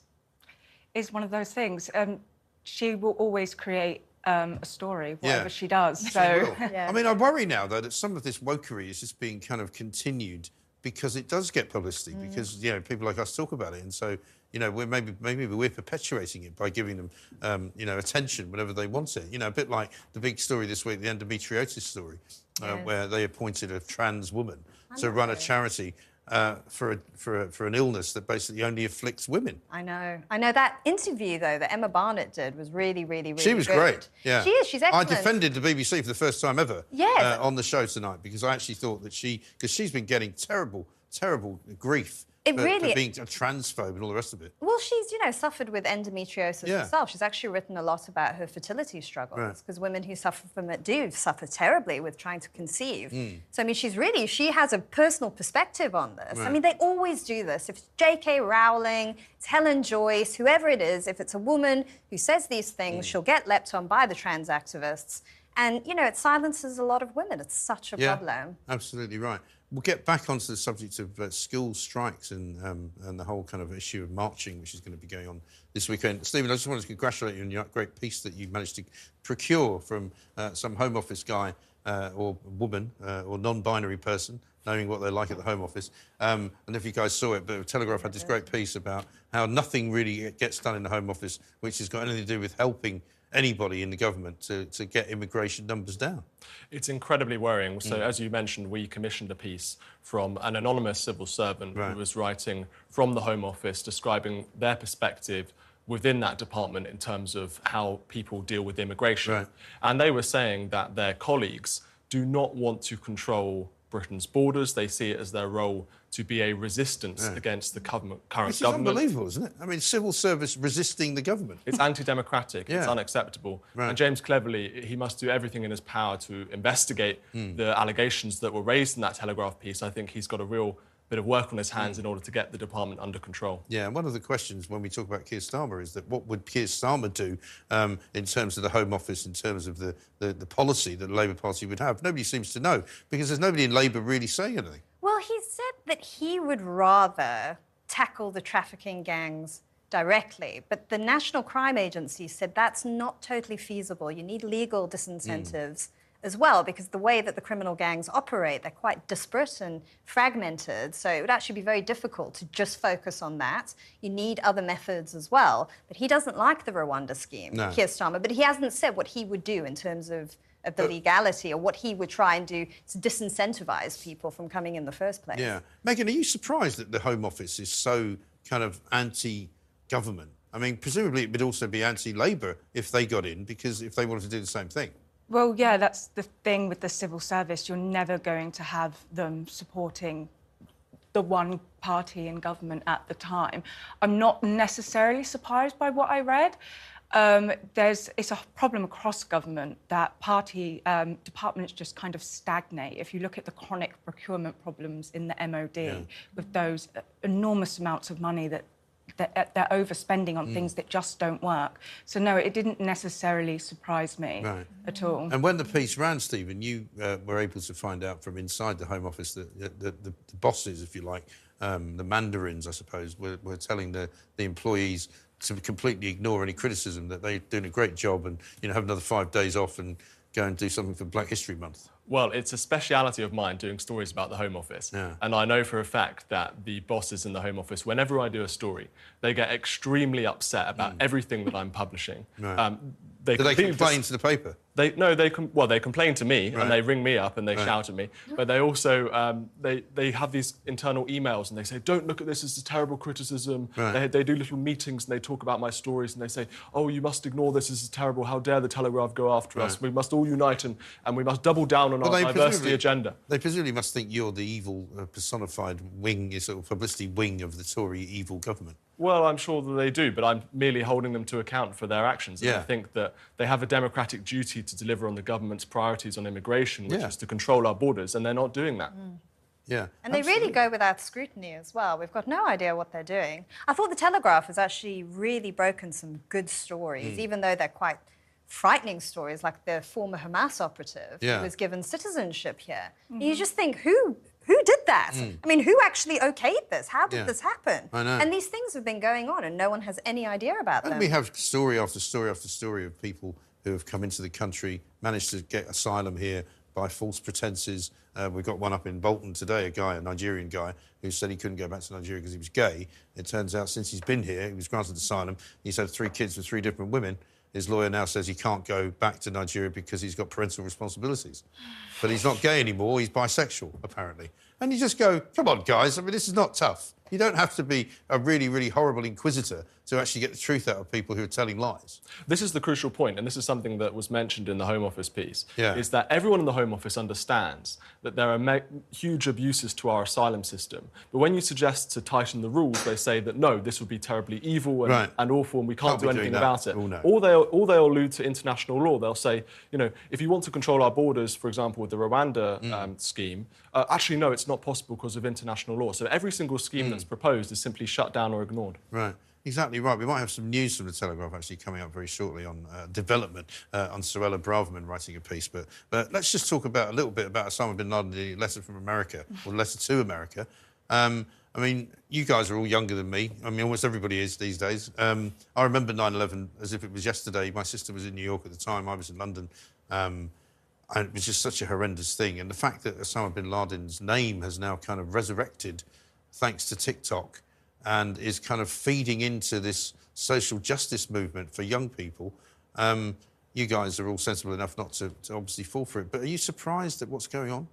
is one of those things. Um, she will always create um, a story, whatever Yeah. she does. She So will. I mean, I worry now, though, that some of this wokery is just being kind of continued because it does get publicity, Mm. because, you know, people like us talk about it. And so, you know, we're maybe, maybe we're perpetuating it by giving them, um, you know, attention whenever they want it. You know, a bit like the big story this week, the endometriosis story, uh, where they appointed a trans woman to run a charity uh, for, a, for, a, for an illness that basically only afflicts women. I know. I know that interview though that Emma Barnett did was really, really, really She was good. great. Yeah, She is. She's excellent. I defended the BBC for the first time ever. Yes. uh, on the show tonight because I actually thought that she, because she's been getting terrible, terrible grief It for, really- for being a transphobe and all the rest of it. Well, she's, you know, suffered with endometriosis Yeah. herself. She's actually written a lot about her fertility struggles Right. because women who suffer from it do suffer terribly with trying to conceive. Mm. So, I mean, she's really, she has a personal perspective on this. I mean, they always do this. If it's J.K. Rowling, it's Helen Joyce, whoever it is, if it's a woman who says these things, Mm. she'll get leapt on by the trans activists. And, you know, it silences a lot of women. It's such a yeah, problem. absolutely right. We'll get back onto the subject of uh, school strikes and um, and the whole kind of issue of marching, which is going to be going on this weekend. Stephen, I just wanted to congratulate you on your great piece that you managed to procure from uh, some Home Office guy uh, or woman uh, or non-binary person, knowing what they're like at the Home Office. Um, and if you guys saw it, but Telegraph had this great piece about how nothing really gets done in the Home Office, which has got anything to do with helping anybody in the government to, to get immigration numbers down. It's incredibly worrying. So, Mm. as you mentioned, we commissioned a piece from an anonymous civil servant who was writing from the Home Office describing their perspective within that department in terms of how people deal with immigration. And they were saying that their colleagues do not want to control Britain's borders. They see it as their role to be a resistance Yeah. against the government, current Which is government. unbelievable, isn't it? I mean, civil service resisting the government. It's anti-democratic. It's unacceptable. Right. And James Cleverly, he must do everything in his power to investigate Hmm. the allegations that were raised in that Telegraph piece. I think he's got a real bit of work on his hands Hmm. in order to get the department under control. Yeah, and one of the questions when we talk about Keir Starmer is that what would Keir Starmer do um, in terms of the Home Office, in terms of the, the, the policy that the Labour Party would have? Nobody seems to know because there's nobody in Labour really saying anything. Well, he said that he would rather tackle the trafficking gangs directly, but the National Crime Agency said that's not totally feasible. You need legal disincentives as well, because the way that the criminal gangs operate, they're quite disparate and fragmented. So it would actually be very difficult to just focus on that. You need other methods as well. But he doesn't like the Rwanda scheme, No. Keir Starmer, but he hasn't said what he would do in terms of. Of the legality, or what he would try and do to disincentivize people from coming in the first place. Yeah. Megan, are you surprised that the Home Office is so kind of anti government? I mean, presumably it would also be anti Labour if they got in, because if they wanted to do the same thing. Well, yeah, that's the thing with the civil service. You're never going to have them supporting the one party in government at the time. I'm not necessarily surprised by what I read. Um, there's it's a problem across government that party um, departments just kind of stagnate. If you look at the chronic procurement problems in the MOD Yeah. with those enormous amounts of money that. That they're overspending on Mm. things that just don't work. So no, it didn't necessarily surprise me Right. at all. And when the piece ran, Stephen, you uh, were able to find out from inside the Home Office that the, the, the, the bosses, if you like, um, the mandarins, I suppose, were, were telling the, the employees to completely ignore any criticism, that they're doing a great job and, you know, have another five days off and go and do something for Black History Month. Well, it's a speciality of mine doing stories about the Home Office. Yeah. And I know for a fact that the bosses in the Home Office, whenever I do a story, they get extremely upset about everything that I'm publishing. Mm. Um, Right. Do they complain to the paper? They no, they com- well, they complain to me Right. and they ring me up and they Right. shout at me. But they also um, they they have these internal emails and they say, "Don't look at this as a terrible criticism." Right. They, they do little meetings and they talk about my stories and they say, "Oh, you must ignore this This is terrible. How dare the Telegraph go after us? We must all unite and, and we must double down on Well, our diversity agenda." They presumably must think you're the evil uh, personified wing, your sort of publicity wing of the Tory evil government. Well, I'm sure that they do, but I'm merely holding them to account for their actions. And I Yeah. think that they have a democratic duty to deliver on the government's priorities on immigration, which Yeah. is to control our borders, and they're not doing that. Yeah. And they really go without scrutiny as well. We've got no idea what they're doing. I thought the Telegraph has actually really broken some good stories, Mm. even though they're quite frightening stories, like the former Hamas operative Yeah. who was given citizenship here. Mm-hmm. You just think, who who did that? Mm. I mean, who actually okayed this? How did Yeah. this happen? I know. And these things have been going on, and no one has any idea about And them. we have story after story after story of people who have come into the country, managed to get asylum here by false pretenses. Uh, we've got one up in Bolton today, a guy, a Nigerian guy, who said he couldn't go back to Nigeria because he was gay. It turns out since he's been here, he was granted asylum. He's had three kids with three different women. His lawyer now says he can't go back to Nigeria because he's got parental responsibilities. But he's not gay anymore, he's bisexual, apparently. And you just go, come on, guys, I mean, this is not tough. You don't have to be a really, really horrible inquisitor to actually get the truth out of people who are telling lies. This is the crucial point, and this is something that was mentioned in the Home Office piece, Yeah. is that everyone in the Home Office understands that there are huge abuses to our asylum system. But when you suggest to tighten the rules, they say that no, this would be terribly evil and, Right. and awful, and we can't, Can't do anything about it. Oh, no. Or they'll, or they'll allude to international law. They'll say, you know, if you want to control our borders, for example, with the Rwanda Mm. um, scheme, uh, actually, no, it's not possible because of international law. So every single scheme Mm. that's proposed is simply shut down or ignored. Right. Exactly right. We might have some news from the Telegraph actually coming up very shortly on uh, development uh, on Suella Braverman writing a piece. But but let's just talk about a little bit about Osama bin Laden, the letter from America or letter to America. Um, I mean, you guys are all younger than me. I mean, almost everybody is these days. Um, I remember 9/11 as if it was yesterday. My sister was in New York at the time. I was in London. Um, and it was just such a horrendous thing. And the fact that Osama bin Laden's name has now kind of resurrected thanks to TikTok and is kind of feeding into this social justice movement for young people. Um, you guys are all sensible enough not to, to obviously fall for it. But are you surprised at what's going on?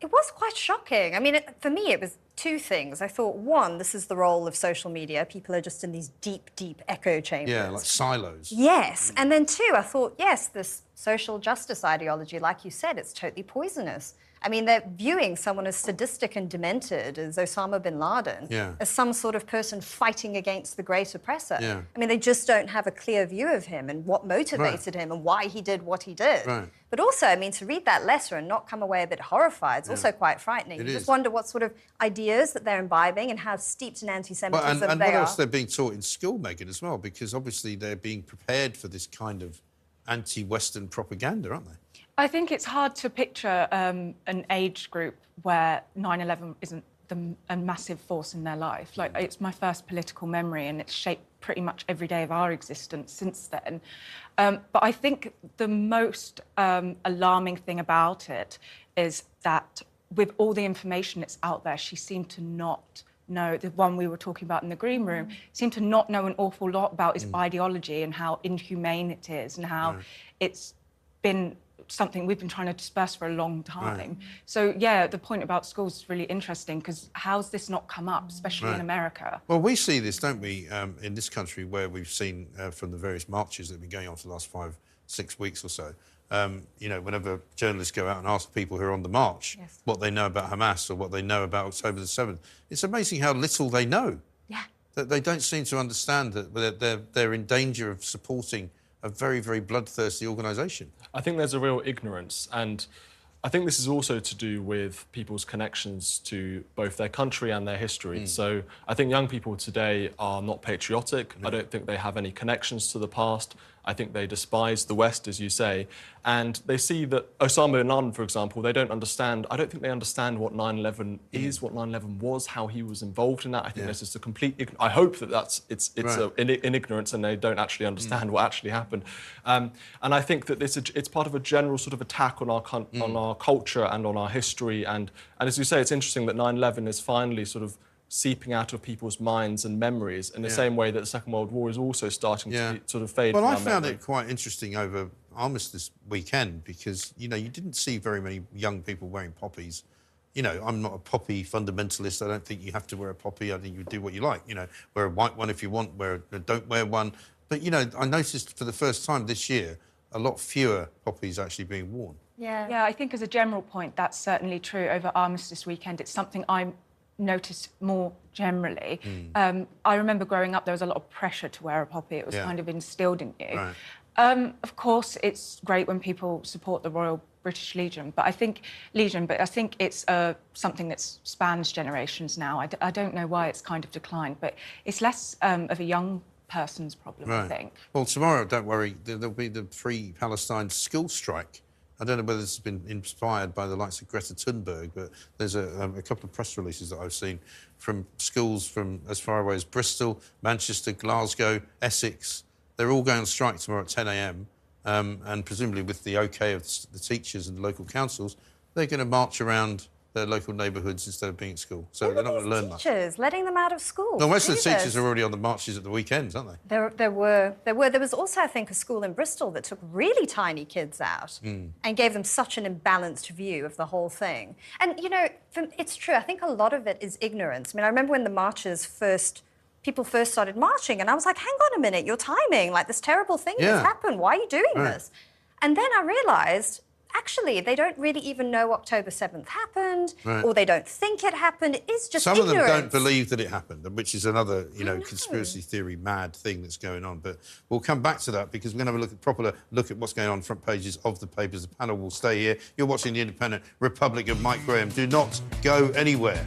It was quite shocking. I mean, it, for me, it was two things. I thought, one, this is the role of social media. People are just in these deep, deep echo chambers. Yeah, like silos. Yes. And then, two, I thought, yes, this social justice ideology, like you said, it's totally poisonous. I mean, they're viewing someone as sadistic and demented as Osama bin Laden, Yeah. as some sort of person fighting against the great oppressor. Yeah. I mean, they just don't have a clear view of him and what motivated him and why he did what he did. Right. But also, I mean, to read that letter and not come away a bit horrified is Yeah. also quite frightening. It you is. just wonder what sort of ideas that they're imbibing and how steeped in anti Semitism Well, and and they what are. else they're being taught in school, Megan, as well, because obviously they're being prepared for this kind of anti Western propaganda, aren't they? I think it's hard to picture um, an age group where 9 11 isn't the, a massive force in their life. Like, it's my first political memory, and it's shaped pretty much every day of our existence since then. Um, but I think the most um, alarming thing about it is that with all the information that's out there, she seemed to not know the one we were talking about in the green room seemed to not know an awful lot about his ideology and how inhumane it is and how Right. it's been something we've been trying to disperse for a long time. Right. So yeah, the point about schools is really interesting because how's this not come up, especially in America? Well, we see this, don't we, um, in this country where we've seen uh, from the various marches that have been going on for the last five, six weeks or so, Um, you know, whenever journalists go out and ask people who are on the march Yes. what they know about Hamas or what they know about October the 7th, it's amazing how little they know. Yeah. That they don't seem to understand that they're, they're, they're in danger of supporting a very, very bloodthirsty organisation. I think there's a real ignorance, and I think this is also to do with people's connections to both their country and their history. Mm. So I think young people today are not patriotic. I don't think they have any connections to the past. I think they despise the West, as you say, and they see that Osama bin Laden, for example, they don't understand. I don't think they understand what 9/11 is, mm-hmm. what 9/11 was, how he was involved in that. I think Yeah. there's just a complete. I hope that that's it's it's Right. a, in, in ignorance and they don't actually understand mm. what actually happened. Um, and I think that this it's part of a general sort of attack on our coun- on mm. our culture and on our history. And and as you say, it's interesting that 9/11 is finally sort of seeping out of people's minds and memories in the Yeah. same way that the Second World War is also starting Yeah. to sort of fade. Well, from I our found memory. it quite interesting over Armistice weekend because, you know, you didn't see very many young people wearing poppies. You know, I'm not a poppy fundamentalist. I don't think you have to wear a poppy. I think you do what you like. You know, wear a white one if you want, wear a, uh, don't wear one. But, you know, I noticed for the first time this year a lot fewer poppies actually being worn. Yeah. Yeah, I think as a general point, that's certainly true over Armistice weekend. It's something I noticed more generally. Mm. Um, I remember growing up, there was a lot of pressure to wear a poppy. It was Yeah. kind of instilled in you. Right. Um, of course, it's great when people support the Royal British Legion, but I think Legion, but I think it's uh, something that spans generations now. I, d- I don't know why it's kind of declined, but it's less um, of a young person's problem, I think. Well, tomorrow, don't worry, there- there'll be the Free Palestine school strike. I don't know whether this has been inspired by the likes of Greta Thunberg, but there's a, um, a couple of press releases that I've seen from schools from as far away as Bristol, Manchester, Glasgow, Essex. They're all going on strike tomorrow at 10 a.m. Um, and presumably with the okay of the teachers and the local councils, they're going to march around their local neighbourhoods instead of being at school. So they're not going to learn much. Teachers, letting them out of school. No, most of the teachers are already on the marches at the weekends, aren't they? There, there were, there were. There was also, I think, a school in Bristol that took really tiny kids out Mm. and gave them such an imbalanced view of the whole thing. And you know, it's true. I think a lot of it is ignorance. I mean, I remember when the marches first, people first started marching, and I was like, "Hang on a minute, you're timing. Like this terrible thing Yeah. has happened. Why are you doing Right. this?" And then I realised. Actually, they don't really even know October 7th happened, Right. or they don't think it happened. It is just Some of them don't believe that it happened, which is another, you know, conspiracy theory mad thing that's going on. But we'll come back to that because we're going to have a look at proper look at what's going on front pages of the papers. The panel will stay here. You're watching the Independent Republic of Mike Graham. Do not go anywhere.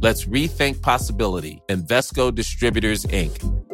Let's rethink possibility. Invesco Distributors, Inc.